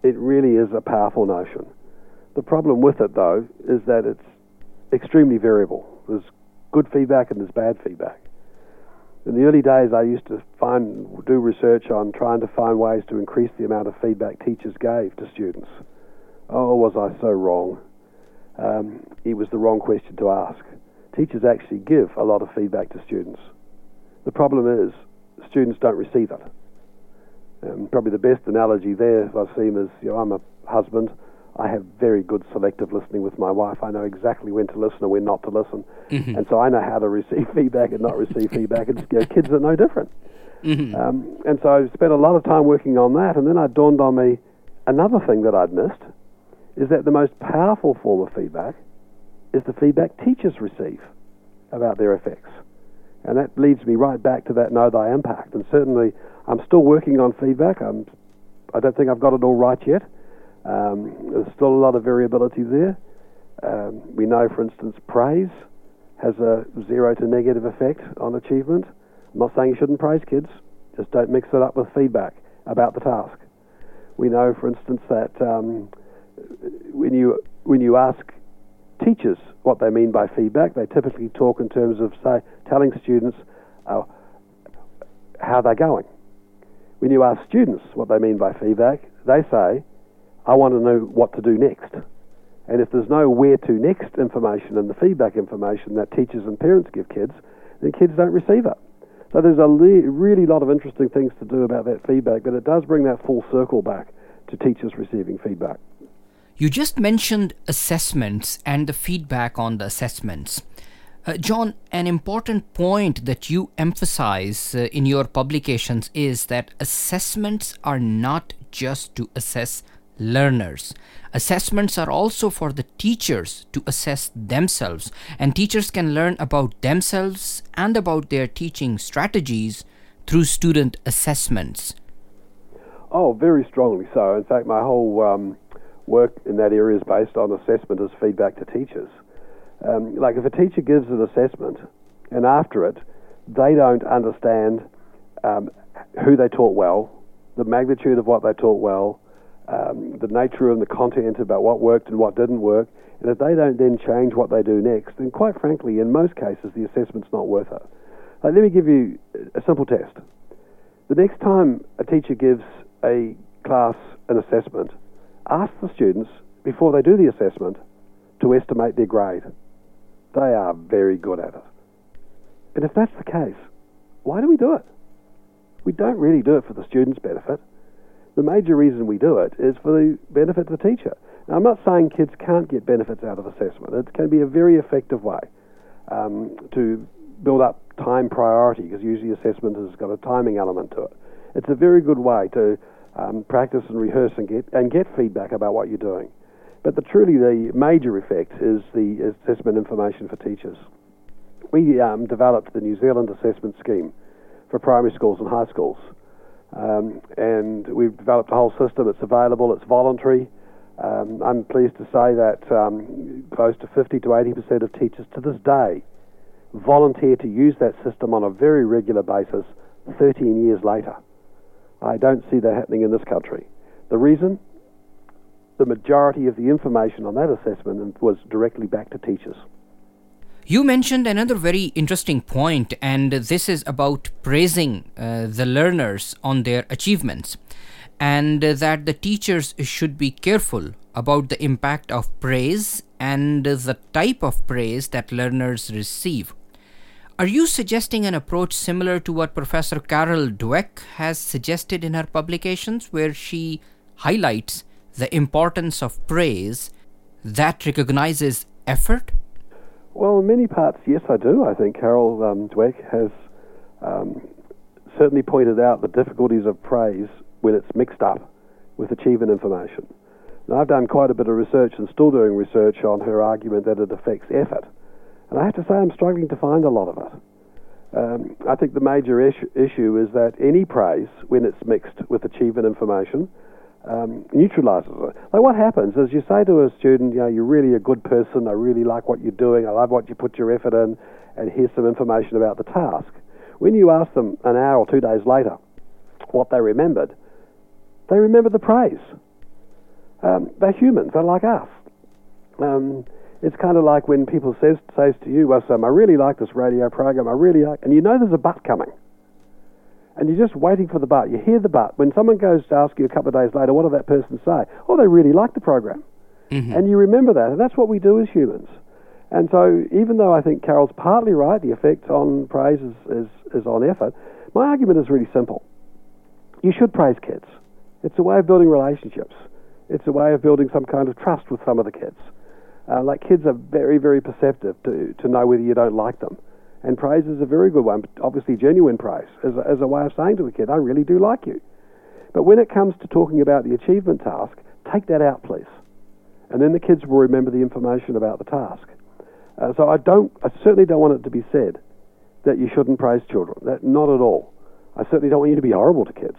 It really is a powerful notion. The problem with it, though, is that it's extremely variable. There's good feedback and there's bad feedback. In the early days, I used to find do research on trying to find ways to increase the amount of feedback teachers gave to students. Oh, was I so wrong? Um, it was the wrong question to ask. Teachers actually give a lot of feedback to students. The problem is students don't receive it. Um, probably the best analogy there I've seen is you know, I'm a husband. I have very good selective listening with my wife. I know exactly when to listen and when not to listen, mm-hmm. and so I know how to receive feedback and not receive feedback. And you know, kids are no different. Mm-hmm. Um, and so I spent a lot of time working on that, and then it dawned on me another thing that I'd missed is that the most powerful form of feedback is the feedback teachers receive about their effects. And that leads me right back to that know thy impact. And certainly, I'm still working on feedback. I'm, I don't think I've got it all right yet. Um, there's still a lot of variability there. Um, we know, for instance, praise has a zero to negative effect on achievement. I'm not saying you shouldn't praise kids, just don't mix it up with feedback about the task. We know, for instance, that um, when you when you ask teachers what they mean by feedback, they typically talk in terms of say telling students uh, how they're going. When you ask students what they mean by feedback, they say, "I want to know what to do next." And if there's no where to next information and the feedback information that teachers and parents give kids, then kids don't receive it. So there's a le- really lot of interesting things to do about that feedback, but it does bring that full circle back to teachers receiving feedback. You just mentioned assessments and the feedback on the assessments. Uh, John, an important point that you emphasize uh, in your publications is that assessments are not just to assess learners. Assessments are also for the teachers to assess themselves, and teachers can learn about themselves and about their teaching strategies through student assessments. Oh, very strongly so. In fact, my whole um, work in that area is based on assessment as feedback to teachers. Um, like if a teacher gives an assessment and after it they don't understand um, who they taught well, the magnitude of what they taught well, um, the nature and the content about what worked and what didn't work, and if they don't then change what they do next, then quite frankly, in most cases, the assessment's not worth it. Like, let me give you a simple test. The next time a teacher gives a class an assessment, ask the students, before they do the assessment, to estimate their grade. They are very good at it. And if that's the case, why do we do it? We don't really do it for the student's benefit. The major reason we do it is for the benefit of the teacher. Now, I'm not saying kids can't get benefits out of assessment. It can be a very effective way um, to build up time priority because usually assessment has got a timing element to it. It's a very good way to um, practice and rehearse and get and get feedback about what you're doing. But the, truly the major effect is the assessment information for teachers. We um, developed the New Zealand assessment scheme for primary schools and high schools, um, and we've developed a whole system. It's available. It's voluntary. Um, I'm pleased to say that um, close to 50 to 80 percent of teachers to this day volunteer to use that system on a very regular basis 13 years later. I don't see that happening in this country. The reason? The majority of the information on that assessment was directly back to teachers. You mentioned another very interesting point, and this is about praising uh, the learners on their achievements, and that the teachers should be careful about the impact of praise and the type of praise that learners receive. Are you suggesting an approach similar to what Professor Carol Dweck has suggested in her publications, where she highlights the importance of praise that recognizes effort? Well, in many parts, yes, I do. I think Carol um, Dweck has um, certainly pointed out the difficulties of praise when it's mixed up with achievement information. Now, I've done quite a bit of research and still doing research on her argument that it affects effort. And I have to say, I'm struggling to find a lot of it. Um, I think the major issue, issue is that any praise, when it's mixed with achievement information, um, neutralizes it. Like what happens is you say to a student, you know, you're really a good person, I really like what you're doing, I love what you put your effort in, and here's some information about the task. When you ask them an hour or two days later what they remembered, they remember the praise. Um, they're humans, they're like us. Um, It's kind of like when people says says to you, "Well, Sam, I really like this radio program. I really like," and you know there's a but coming, and you're just waiting for the but. You hear the but. When someone goes to ask you a couple of days later, what did that person say? Oh, they really like the program, mm-hmm. and you remember that, and that's what we do as humans. And so, even though I think Carol's partly right, the effect on praise is, is, is on effort. My argument is really simple. You should praise kids. It's a way of building relationships. It's a way of building some kind of trust with some of the kids. Uh, like kids are very, very perceptive to, to know whether you don't like them. And praise is a very good one, obviously genuine praise, as a, as a way of saying to a kid, I really do like you. But when it comes to talking about the achievement task, take that out, please. And then the kids will remember the information about the task. Uh, so I don't, I certainly don't want it to be said that you shouldn't praise children. That not at all. I certainly don't want you to be horrible to kids.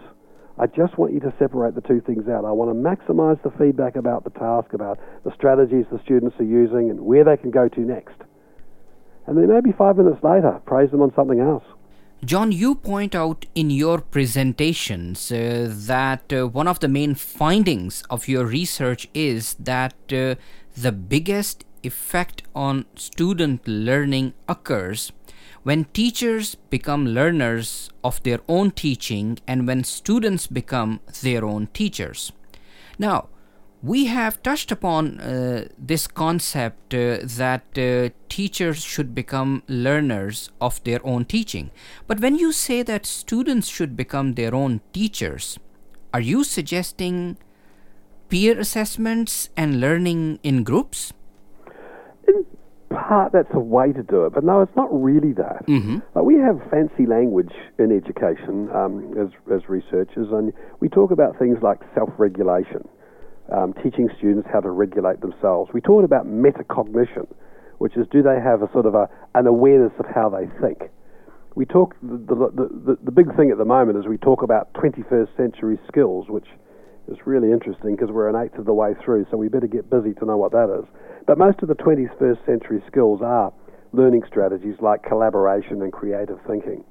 I just want you to separate the two things out. I want to maximize the feedback about the task, about the strategies the students are using, and where they can go to next. And then maybe five minutes later, praise them on something else. John, you point out in your presentations uh, that uh, one of the main findings of your research is that uh, the biggest effect on student learning occurs when teachers become learners of their own teaching and when students become their own teachers. Now, we have touched upon uh, this concept uh, that uh, teachers should become learners of their own teaching. But when you say that students should become their own teachers, are you suggesting peer assessments and learning in groups? In part that's a way to do it, but no, it's not really that. Mm-hmm. Like we have fancy language in education um, as as researchers, and we talk about things like self-regulation, um, teaching students how to regulate themselves. We talk about metacognition, which is do they have a sort of a, an awareness of how they think. We talk the, the, the, the big thing at the moment is we talk about 21st century skills, which is really interesting because we're an eighth of the way through, so we better get busy to know what that is. But most of the 21st century skills are learning strategies like collaboration and creative thinking.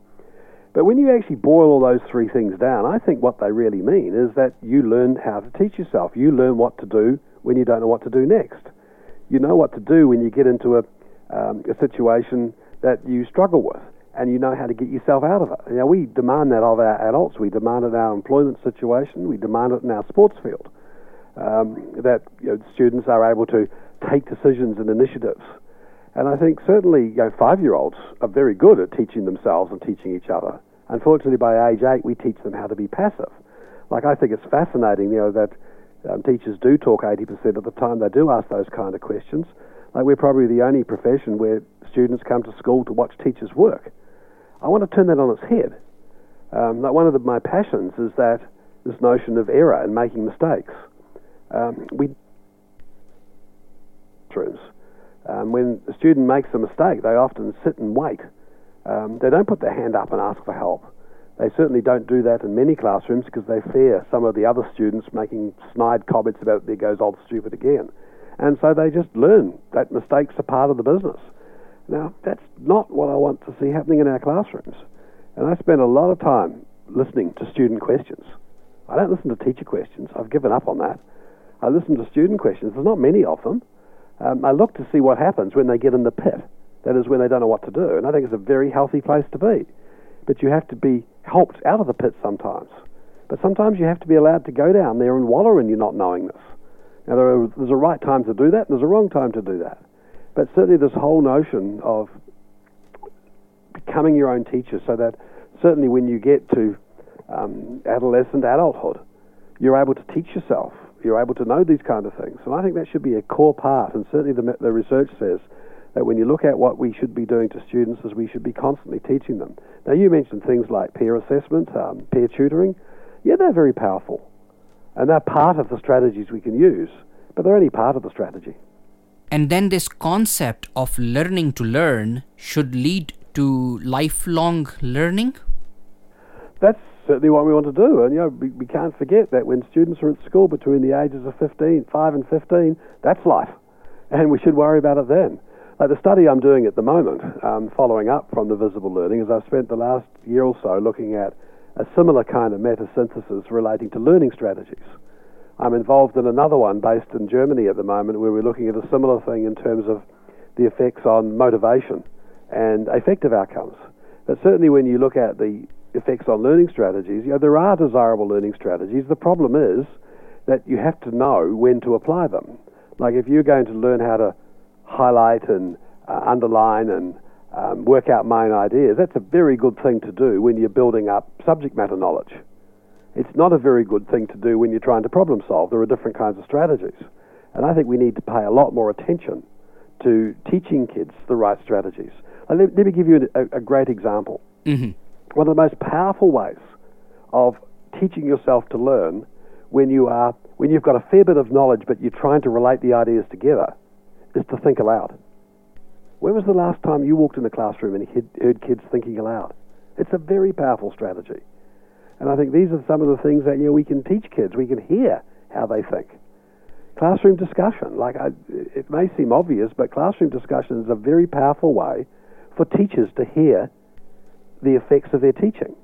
But when you actually boil all those three things down, I think what they really mean is that you learn how to teach yourself. You learn what to do when you don't know what to do next. You know what to do when you get into a, um, a situation that you struggle with, and you know how to get yourself out of it. Now, we demand that of our adults. We demand it in our employment situation. We demand it in our sports field. Um, that you know, students are able to take decisions and initiatives. And I think certainly you know, five year olds are very good at teaching themselves and teaching each other. Unfortunately, by age eight, we teach them how to be passive. Like, I think it's fascinating, you know, that um, teachers do talk 80% of the time. They do ask those kind of questions. Like, we're probably the only profession where students come to school to watch teachers work. I want to turn that on its head. Um, like one of the, my passions is that this notion of error and making mistakes. Um, we classrooms. Um, when a student makes a mistake, they often sit and wait. Um, they don't put their hand up and ask for help. They certainly don't do that in many classrooms because they fear some of the other students making snide comments about there goes old stupid again. And so they just learn that mistakes are part of the business. Now, that's not what I want to see happening in our classrooms. And I spend a lot of time listening to student questions. I don't listen to teacher questions. I've given up on that. I listen to student questions. There's not many of them. Um, I look to see what happens when they get in the pit. That is when they don't know what to do. And I think it's a very healthy place to be. But you have to be helped out of the pit sometimes. But sometimes you have to be allowed to go down there and wallow in your not knowing this. Now, there are, there's a right time to do that, and there's a wrong time to do that. But certainly, this whole notion of becoming your own teacher, so that certainly when you get to um, adolescent adulthood, you're able to teach yourself you're able to know these kind of things. And I think that should be a core part. And certainly the, the research says that when you look at what we should be doing to students, is we should be constantly teaching them. Now, you mentioned things like peer assessment, um, peer tutoring. Yeah, they're very powerful. And they're part of the strategies we can use, but they're only part of the strategy. And then this concept of learning to learn should lead to lifelong learning? That's certainly what we want to do. And, you know, we, we can't forget that when students are at school between the ages of 15, 5 and 15, that's life. And we should worry about it then. Like the study I'm doing at the moment, um, following up from the visible learning, is I've spent the last year or so looking at a similar kind of meta synthesis relating to learning strategies. I'm involved in another one based in Germany at the moment where we're looking at a similar thing in terms of the effects on motivation and effective outcomes. But certainly when you look at the effects on learning strategies, you know, there are desirable learning strategies. The problem is that you have to know when to apply them. Like if you're going to learn how to highlight and uh, underline and um, work out main ideas, that's a very good thing to do when you're building up subject matter knowledge. It's not a very good thing to do when you're trying to problem solve. There are different kinds of strategies. And I think we need to pay a lot more attention to teaching kids the right strategies. Let, let, me give you a, a great example. Mm-hmm. One of the most powerful ways of teaching yourself to learn when you are when you've got a fair bit of knowledge but you're trying to relate the ideas together is to think aloud. When was the last time you walked in the classroom and heard kids thinking aloud? It's a very powerful strategy. And I think these are some of the things that you know, we can teach kids. We can hear how they think. Classroom discussion, like I, it may seem obvious, but classroom discussion is a very powerful way for teachers to hear the effects of their teaching.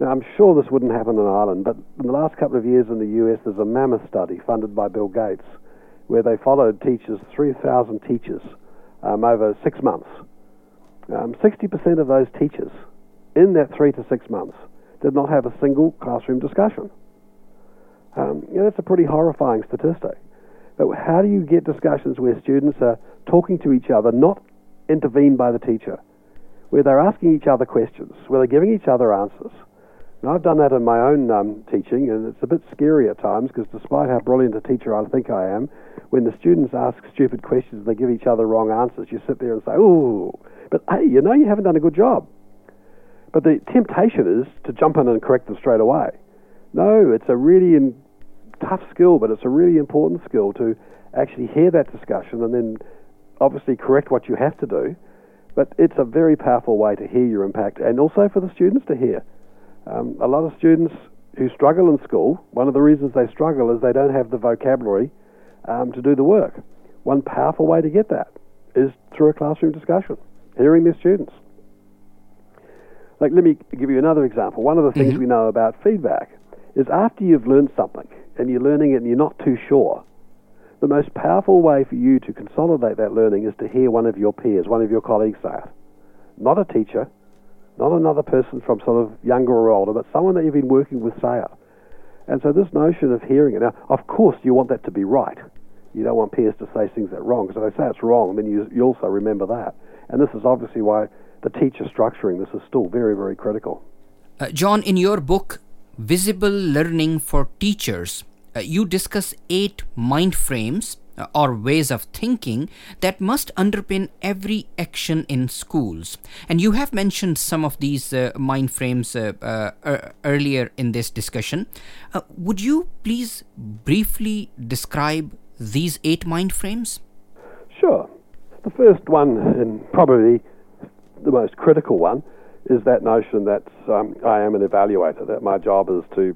Now, I'm sure this wouldn't happen in Ireland, but in the last couple of years in the US, there's a mammoth study funded by Bill Gates where they followed teachers, 3,000 teachers, um, over six months. Um, 60% of those teachers in that three to six months did not have a single classroom discussion. Um, you know, that's a pretty horrifying statistic. But how do you get discussions where students are talking to each other, not intervened by the teacher, where they're asking each other questions, where they're giving each other answers? And I've done that in my own um, teaching, and it's a bit scary at times because despite how brilliant a teacher I think I am, when the students ask stupid questions and they give each other wrong answers, you sit there and say, "Ooh," but hey, you know you haven't done a good job. But the temptation is to jump in and correct them straight away. No, it's a really in, tough skill, but it's a really important skill to actually hear that discussion and then obviously correct what you have to do. But it's a very powerful way to hear your impact and also for the students to hear. Um, a lot of students who struggle in school, one of the reasons they struggle is they don't have the vocabulary um, to do the work. One powerful way to get that is through a classroom discussion, hearing their students. Like, let me give you another example. One of the things mm-hmm. we know about feedback is after you've learned something and you're learning it and you're not too sure, the most powerful way for you to consolidate that learning is to hear one of your peers, one of your colleagues say it. Not a teacher, not another person from sort of younger or older, but someone that you've been working with say it. And so this notion of hearing it, now, of course, you want that to be right. You don't want peers to say things that are wrong, because if they say it's wrong, then you, you also remember that. And this is obviously why the teacher structuring this is still very, very critical. Uh, John, in your book, Visible Learning for Teachers, uh, you discuss eight mind frames uh, or ways of thinking that must underpin every action in schools. And you have mentioned some of these uh, mind frames uh, uh, earlier in this discussion. would you please briefly describe these eight mind frames? Sure. The first one, and probably the most critical one is that notion that um, I am an evaluator, that my job is to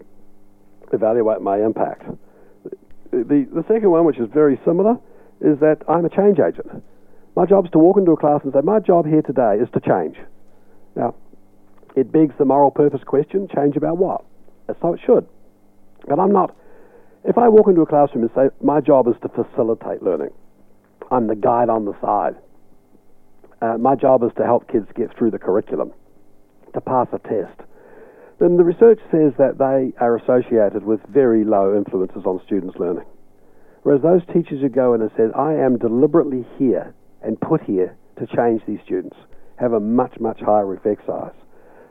evaluate my impact. The, the second one, which is very similar, is that I'm a change agent. My job is to walk into a class and say, My job here today is to change. Now, it begs the moral purpose question change about what? So it should. But I'm not. If I walk into a classroom and say, My job is to facilitate learning, I'm the guide on the side. Uh, my job is to help kids get through the curriculum, to pass a test. Then the research says that they are associated with very low influences on students' learning. Whereas those teachers who go in and say, I am deliberately here and put here to change these students, have a much, much higher effect size.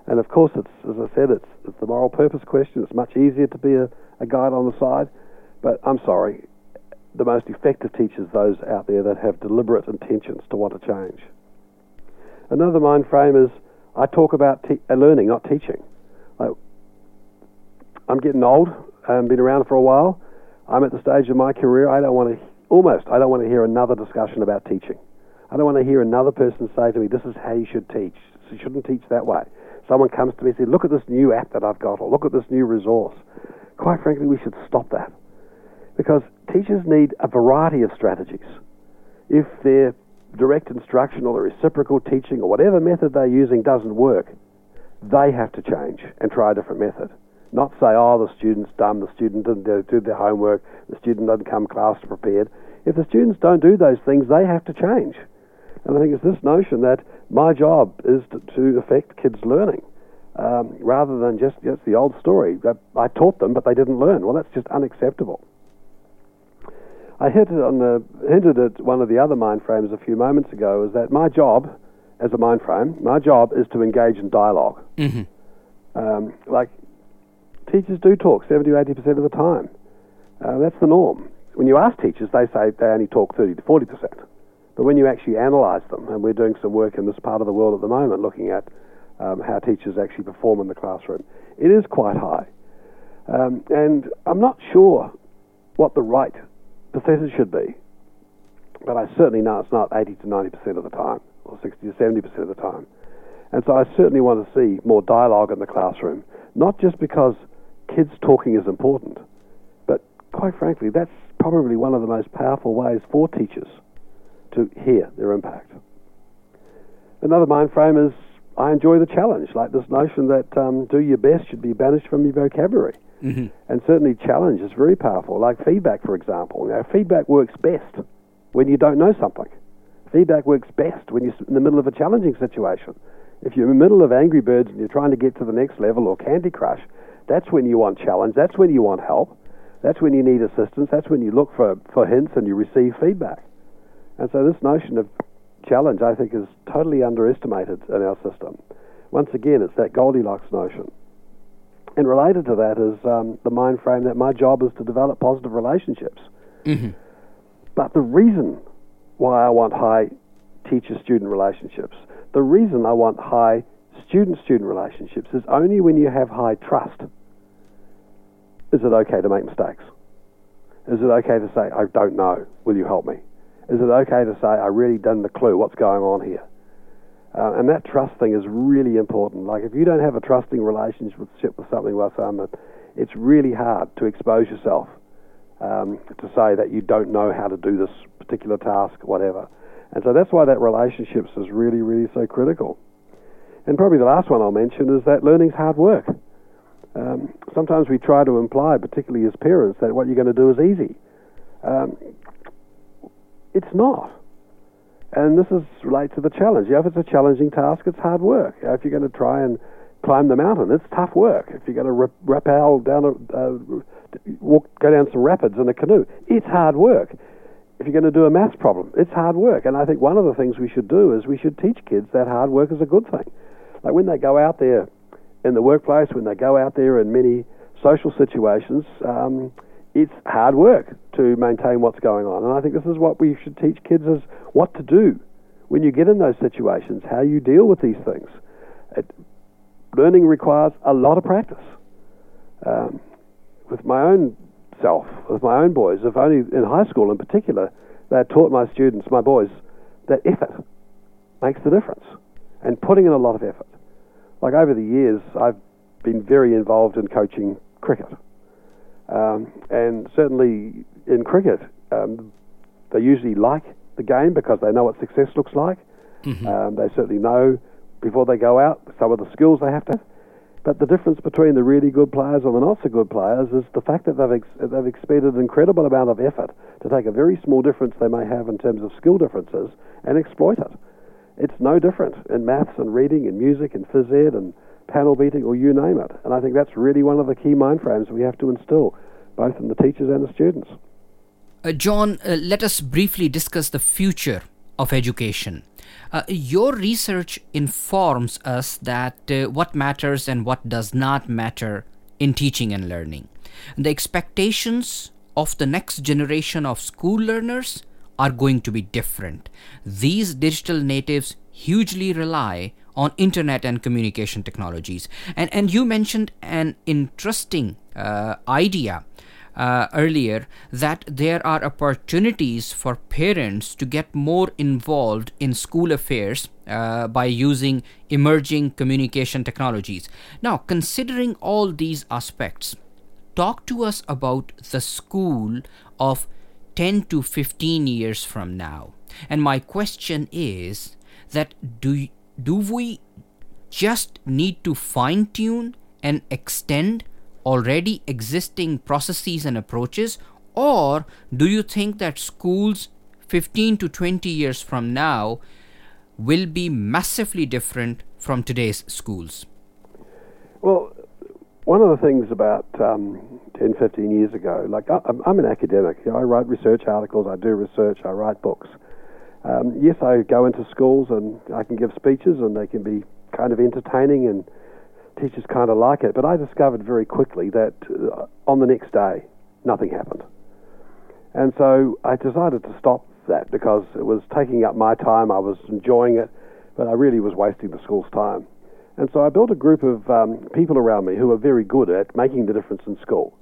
And of course, it's, as I said, it's, it's the moral purpose question. It's much easier to be a, a guide on the side. But I'm sorry, the most effective teachers, those out there that have deliberate intentions to want to change. Another mind frame is I talk about te- uh, learning, not teaching. I'm getting old. I've been around for a while. I'm at the stage of my career. I don't want to almost. I don't want to hear another discussion about teaching. I don't want to hear another person say to me, "This is how you should teach." You shouldn't teach that way. Someone comes to me and says, "Look at this new app that I've got," or "Look at this new resource." Quite frankly, we should stop that because teachers need a variety of strategies. If they're direct instruction or the reciprocal teaching or whatever method they're using doesn't work, they have to change and try a different method. Not say, oh, the student's dumb, the student didn't do, their homework, the student doesn't come class prepared. If the students don't do those things, they have to change. And I think it's this notion that my job is to, to affect kids' learning. Um, rather than just, just the old story. I taught them, but they didn't learn. Well, that's just unacceptable. I hinted, on the, hinted at one of the other mind frames a few moments ago is that my job as a mind frame, my job is to engage in dialog mm-hmm. um, like, teachers do talk 70 or 80% of the time. Uh, that's the norm. When you ask teachers, they say they only talk 30 to 40%. But when you actually analyse them, and we're doing some work in this part of the world at the moment looking at um, how teachers actually perform in the classroom, it is quite high. Um, and I'm not sure what the right percentage should be, but I certainly know it's not 80 to 90% of the time, or 60 to 70% of the time. And so I certainly want to see more dialogue in the classroom, not just because kids talking is important, but quite frankly, that's probably one of the most powerful ways for teachers to hear their impact. Another mind frame is I enjoy the challenge, like this notion that um, do your best should be banished from your vocabulary. Mm-hmm. And certainly, challenge is very powerful. Like feedback, for example. Now, feedback works best when you don't know something. Feedback works best when you're in the middle of a challenging situation. If you're in the middle of Angry Birds and you're trying to get to the next level or Candy Crush, that's when you want challenge. That's when you want help. That's when you need assistance. That's when you look for, for hints and you receive feedback. And so, this notion of challenge, I think, is totally underestimated in our system. Once again, it's that Goldilocks notion. And related to that is um, the mind frame that my job is to develop positive relationships. Mm-hmm. But the reason why I want high teacher student relationships, the reason I want high student student relationships is only when you have high trust. Is it okay to make mistakes? Is it okay to say, I don't know, will you help me? Is it okay to say, I really don't have a clue what's going on here? Uh, and that trust thing is really important. Like, if you don't have a trusting relationship with something with someone, it's really hard to expose yourself um, to say that you don't know how to do this particular task, whatever. And so that's why that relationships is really, really so critical. And probably the last one I'll mention is that learning's hard work. Um, sometimes we try to imply, particularly as parents, that what you're going to do is easy. Um, it's not. And this is related to the challenge. Know, if it's a challenging task, it's hard work. If you're going to try and climb the mountain, it's tough work. If you're going to rappel down a, uh, walk, go down some rapids in a canoe, it's hard work. If you're going to do a maths problem, it's hard work. And I think one of the things we should do is we should teach kids that hard work is a good thing. Like when they go out there in the workplace, when they go out there in many social situations, um, it's hard work to maintain what's going on. And I think this is what we should teach kids is what to do when you get in those situations, how you deal with these things. It, learning requires a lot of practice. Um, with my own self, with my own boys, if only in high school in particular, they had taught my students, my boys, that effort makes the difference and putting in a lot of effort. Like over the years, I've been very involved in coaching cricket. Um, and certainly in cricket, um, they usually like the game because they know what success looks like. Mm-hmm. Um, they certainly know before they go out some of the skills they have to have. But the difference between the really good players and the not so good players is the fact that they've, ex- they've expended an incredible amount of effort to take a very small difference they may have in terms of skill differences and exploit it. It's no different in maths and reading and music and phys ed and panel beating or you name it. And I think that's really one of the key mind frames we have to instill, both in the teachers and the students. Uh, John, uh, let us briefly discuss the future of education. Uh, your research informs us that uh, what matters and what does not matter in teaching and learning. The expectations of the next generation of school learners are going to be different. These digital natives hugely rely on internet and communication technologies. And, and you mentioned an interesting uh, idea uh, earlier that there are opportunities for parents to get more involved in school affairs uh, by using emerging communication technologies. Now, considering all these aspects, talk to us about the school of 10 to 15 years from now. And my question is that do do we just need to fine tune and extend already existing processes and approaches, or do you think that schools 15 to 20 years from now will be massively different from today's schools? Well, one of the things about um, 10, 15 years ago, like I, am an academic, you know, I write research articles, I do research, I write books. Um, yes, I go into schools and I can give speeches and they can be kind of entertaining and teachers kind of like it. But I discovered very quickly that uh, on the next day, nothing happened. And so I decided to stop that because it was taking up my time. I was enjoying it, but I really was wasting the school's time. And so I built a group of um, people around me who are very good at making the difference in school.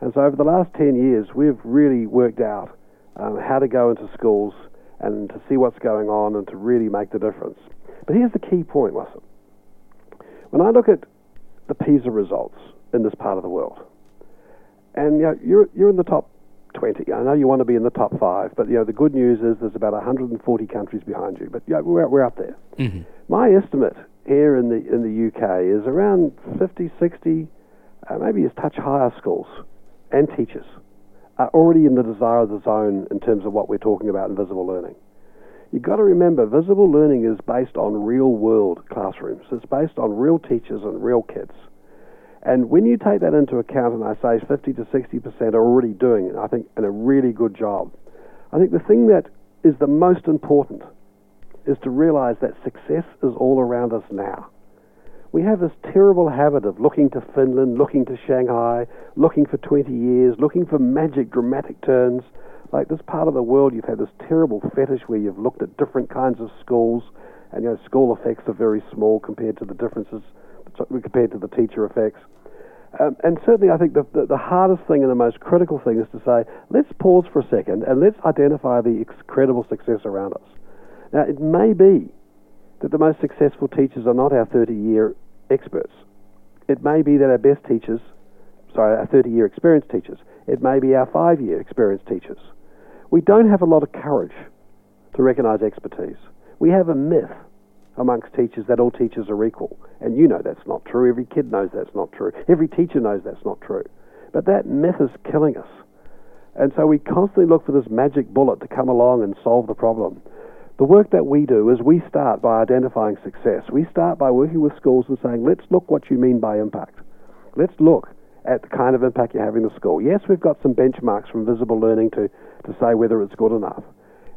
And so over the last 10 years, we've really worked out um, how to go into schools and to see what's going on and to really make the difference. But here's the key point, Wassim. When I look at the PISA results in this part of the world, and you know, you're, you're in the top 20. I know you want to be in the top five, but you know the good news is there's about 140 countries behind you. But you know, we're, we're up there. Mm-hmm. My estimate here in the in the UK is around 50, 60, uh, maybe a touch higher schools and teachers are already in the desire of the zone in terms of what we're talking about in visible learning. You've got to remember, visible learning is based on real world classrooms. It's based on real teachers and real kids. And when you take that into account, and I say 50 to 60% are already doing, it, I think, and a really good job, I think the thing that is the most important is to realize that success is all around us now. We have this terrible habit of looking to Finland, looking to Shanghai, looking for 20 years, looking for magic, dramatic turns. Like this part of the world, you've had this terrible fetish where you've looked at different kinds of schools, and you know, school effects are very small compared to the differences, compared to the teacher effects. Um, and certainly, I think the, the, the, hardest thing and the most critical thing is to say, let's pause for a second and let's identify the incredible success around us. Now, it may be that the most successful teachers are not our 30 year experts. It may be that our best teachers, sorry, our 30 year experienced teachers, it may be our five year experienced teachers. We don't have a lot of courage to recognize expertise. We have a myth amongst teachers that all teachers are equal. And you know that's not true. Every kid knows that's not true. Every teacher knows that's not true. But that myth is killing us. And so we constantly look for this magic bullet to come along and solve the problem. The work that we do is we start by identifying success. We start by working with schools and saying, let's look what you mean by impact. Let's look at the kind of impact you're having in the school. Yes, we've got some benchmarks from visible learning to, to say whether it's good enough.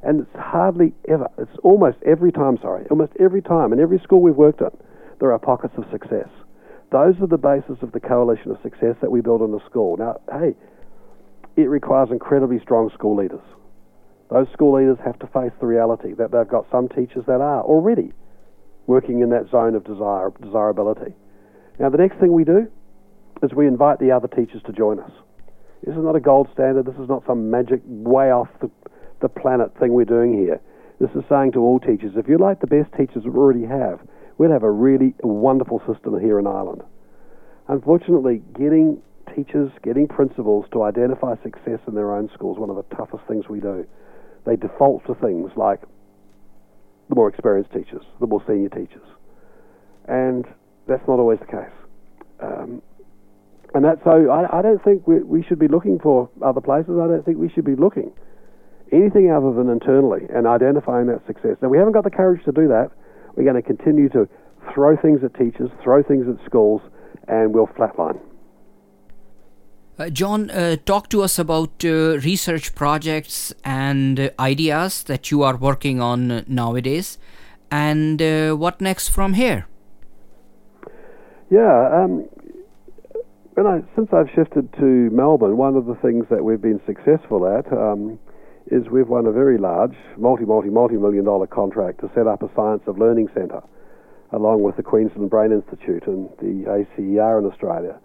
And it's hardly ever, it's almost every time, sorry, almost every time in every school we've worked at, there are pockets of success. Those are the basis of the coalition of success that we build in the school. Now, hey, it requires incredibly strong school leaders. Those school leaders have to face the reality that they've got some teachers that are already working in that zone of desire, desirability. Now, the next thing we do is we invite the other teachers to join us. This is not a gold standard. This is not some magic way off the, the planet thing we're doing here. This is saying to all teachers, if you like the best teachers we already have, we'll have a really wonderful system here in Ireland. Unfortunately, getting teachers, getting principals to identify success in their own schools one of the toughest things we do they default to things like the more experienced teachers, the more senior teachers. And that's not always the case. Um, and that's so I, I don't think we, we should be looking for other places. I don't think we should be looking anything other than internally and identifying that success. Now, we haven't got the courage to do that. We're going to continue to throw things at teachers, throw things at schools, and we'll flatline. Uh, John, uh, talk to us about uh, research projects and uh, ideas that you are working on nowadays, and uh, what next from here? Yeah, um, when I, since I've shifted to Melbourne, one of the things that we've been successful at um, is we've won a very large, multi, multi, multi million dollar contract to set up a Science of Learning Centre, along with the Queensland Brain Institute and the ACER in Australia.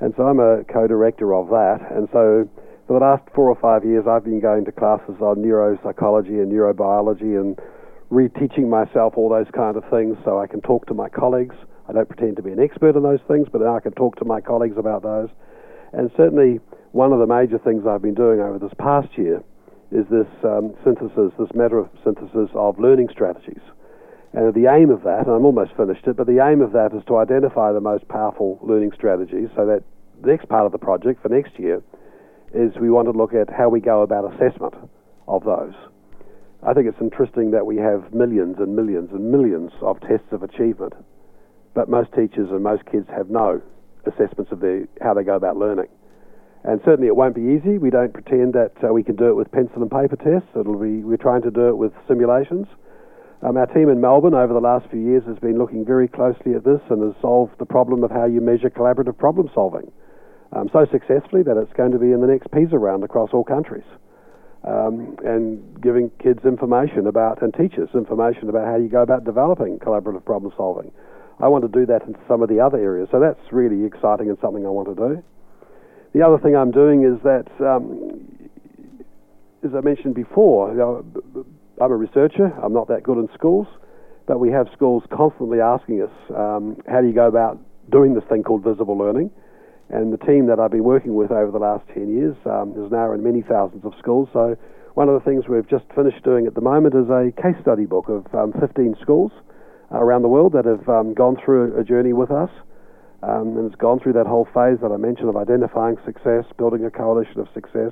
And so I'm a co-director of that. And so for the last four or five years, I've been going to classes on neuropsychology and neurobiology and reteaching myself all those kind of things so I can talk to my colleagues. I don't pretend to be an expert in those things, but I can talk to my colleagues about those. And certainly, one of the major things I've been doing over this past year is this um, synthesis, this meta synthesis of learning strategies. And the aim of that, and I'm almost finished it, but the aim of that is to identify the most powerful learning strategies so that the next part of the project for next year is we want to look at how we go about assessment of those. I think it's interesting that we have millions and millions and millions of tests of achievement, but most teachers and most kids have no assessments of their, how they go about learning. And certainly it won't be easy. We don't pretend that uh, we can do it with pencil and paper tests. It'll be, we're trying to do it with simulations. Um, our team in Melbourne over the last few years has been looking very closely at this and has solved the problem of how you measure collaborative problem solving um, so successfully that it's going to be in the next PISA round across all countries. Um, and giving kids information about, and teachers information about how you go about developing collaborative problem solving. I want to do that in some of the other areas, so that's really exciting and something I want to do. The other thing I'm doing is that, um, as I mentioned before, you know, I'm a researcher. I'm not that good in schools, but we have schools constantly asking us, um, how do you go about doing this thing called visible learning? And the team that I've been working with over the last 10 years um, is now in many thousands of schools. So one of the things we've just finished doing at the moment is a case study book of um, 15 schools around the world that have um, gone through a journey with us. Um, and it's gone through that whole phase that I mentioned of identifying success, building a coalition of success,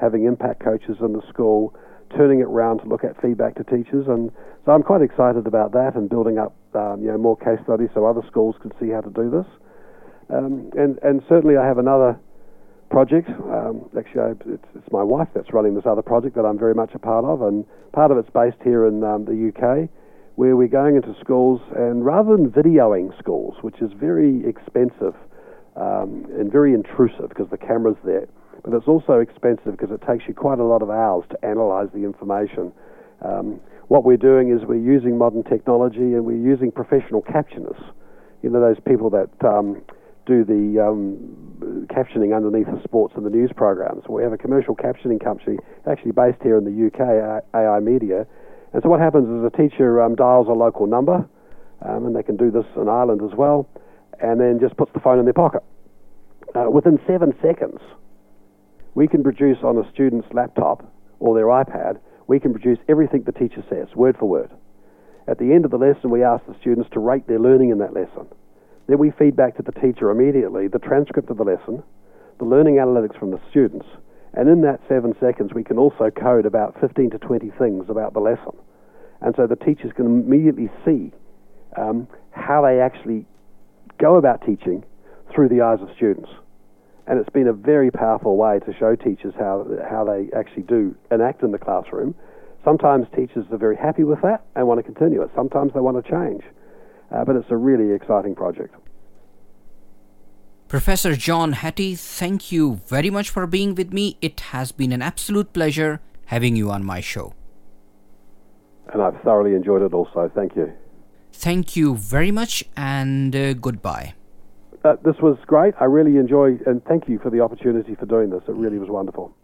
having impact coaches in the school, turning it around to look at feedback to teachers. And so I'm quite excited about that and building up um, you know, more case studies so other schools can see how to do this. Um, and, and certainly I have another project. Um, actually, I, it's, it's, my wife that's running this other project that I'm very much a part of, and part of it's based here in um, the UK, where we're going into schools and rather than videoing schools, which is very expensive um, and very intrusive because the camera's there, but it's also expensive because it takes you quite a lot of hours to analyze the information. Um, what we're doing is we're using modern technology and we're using professional captioners. You know, those people that um, do the um, captioning underneath the sports and the news programs. We have a commercial captioning company actually based here in the UK, AI Media. And so what happens is a teacher um, dials a local number, um, and they can do this in Ireland as well, and then just puts the phone in their pocket. Uh, within seven seconds, we can produce on a student's laptop or their iPad, we can produce everything the teacher says, word for word. At the end of the lesson, we ask the students to rate their learning in that lesson. Then we feed back to the teacher immediately the transcript of the lesson, the learning analytics from the students, and in that seven seconds, we can also code about 15 to 20 things about the lesson. And so the teachers can immediately see um, how they actually go about teaching through the eyes of students. And it's been a very powerful way to show teachers how, how they actually do enact in the classroom. Sometimes teachers are very happy with that and want to continue it. Sometimes they want to change. Uh, but it's a really exciting project. Professor John Hattie, thank you very much for being with me. It has been an absolute pleasure having you on my show. And I've thoroughly enjoyed it also. Thank you. Thank you very much and uh, goodbye. Uh, this was great. I really enjoyed and thank you for the opportunity for doing this. It really was wonderful.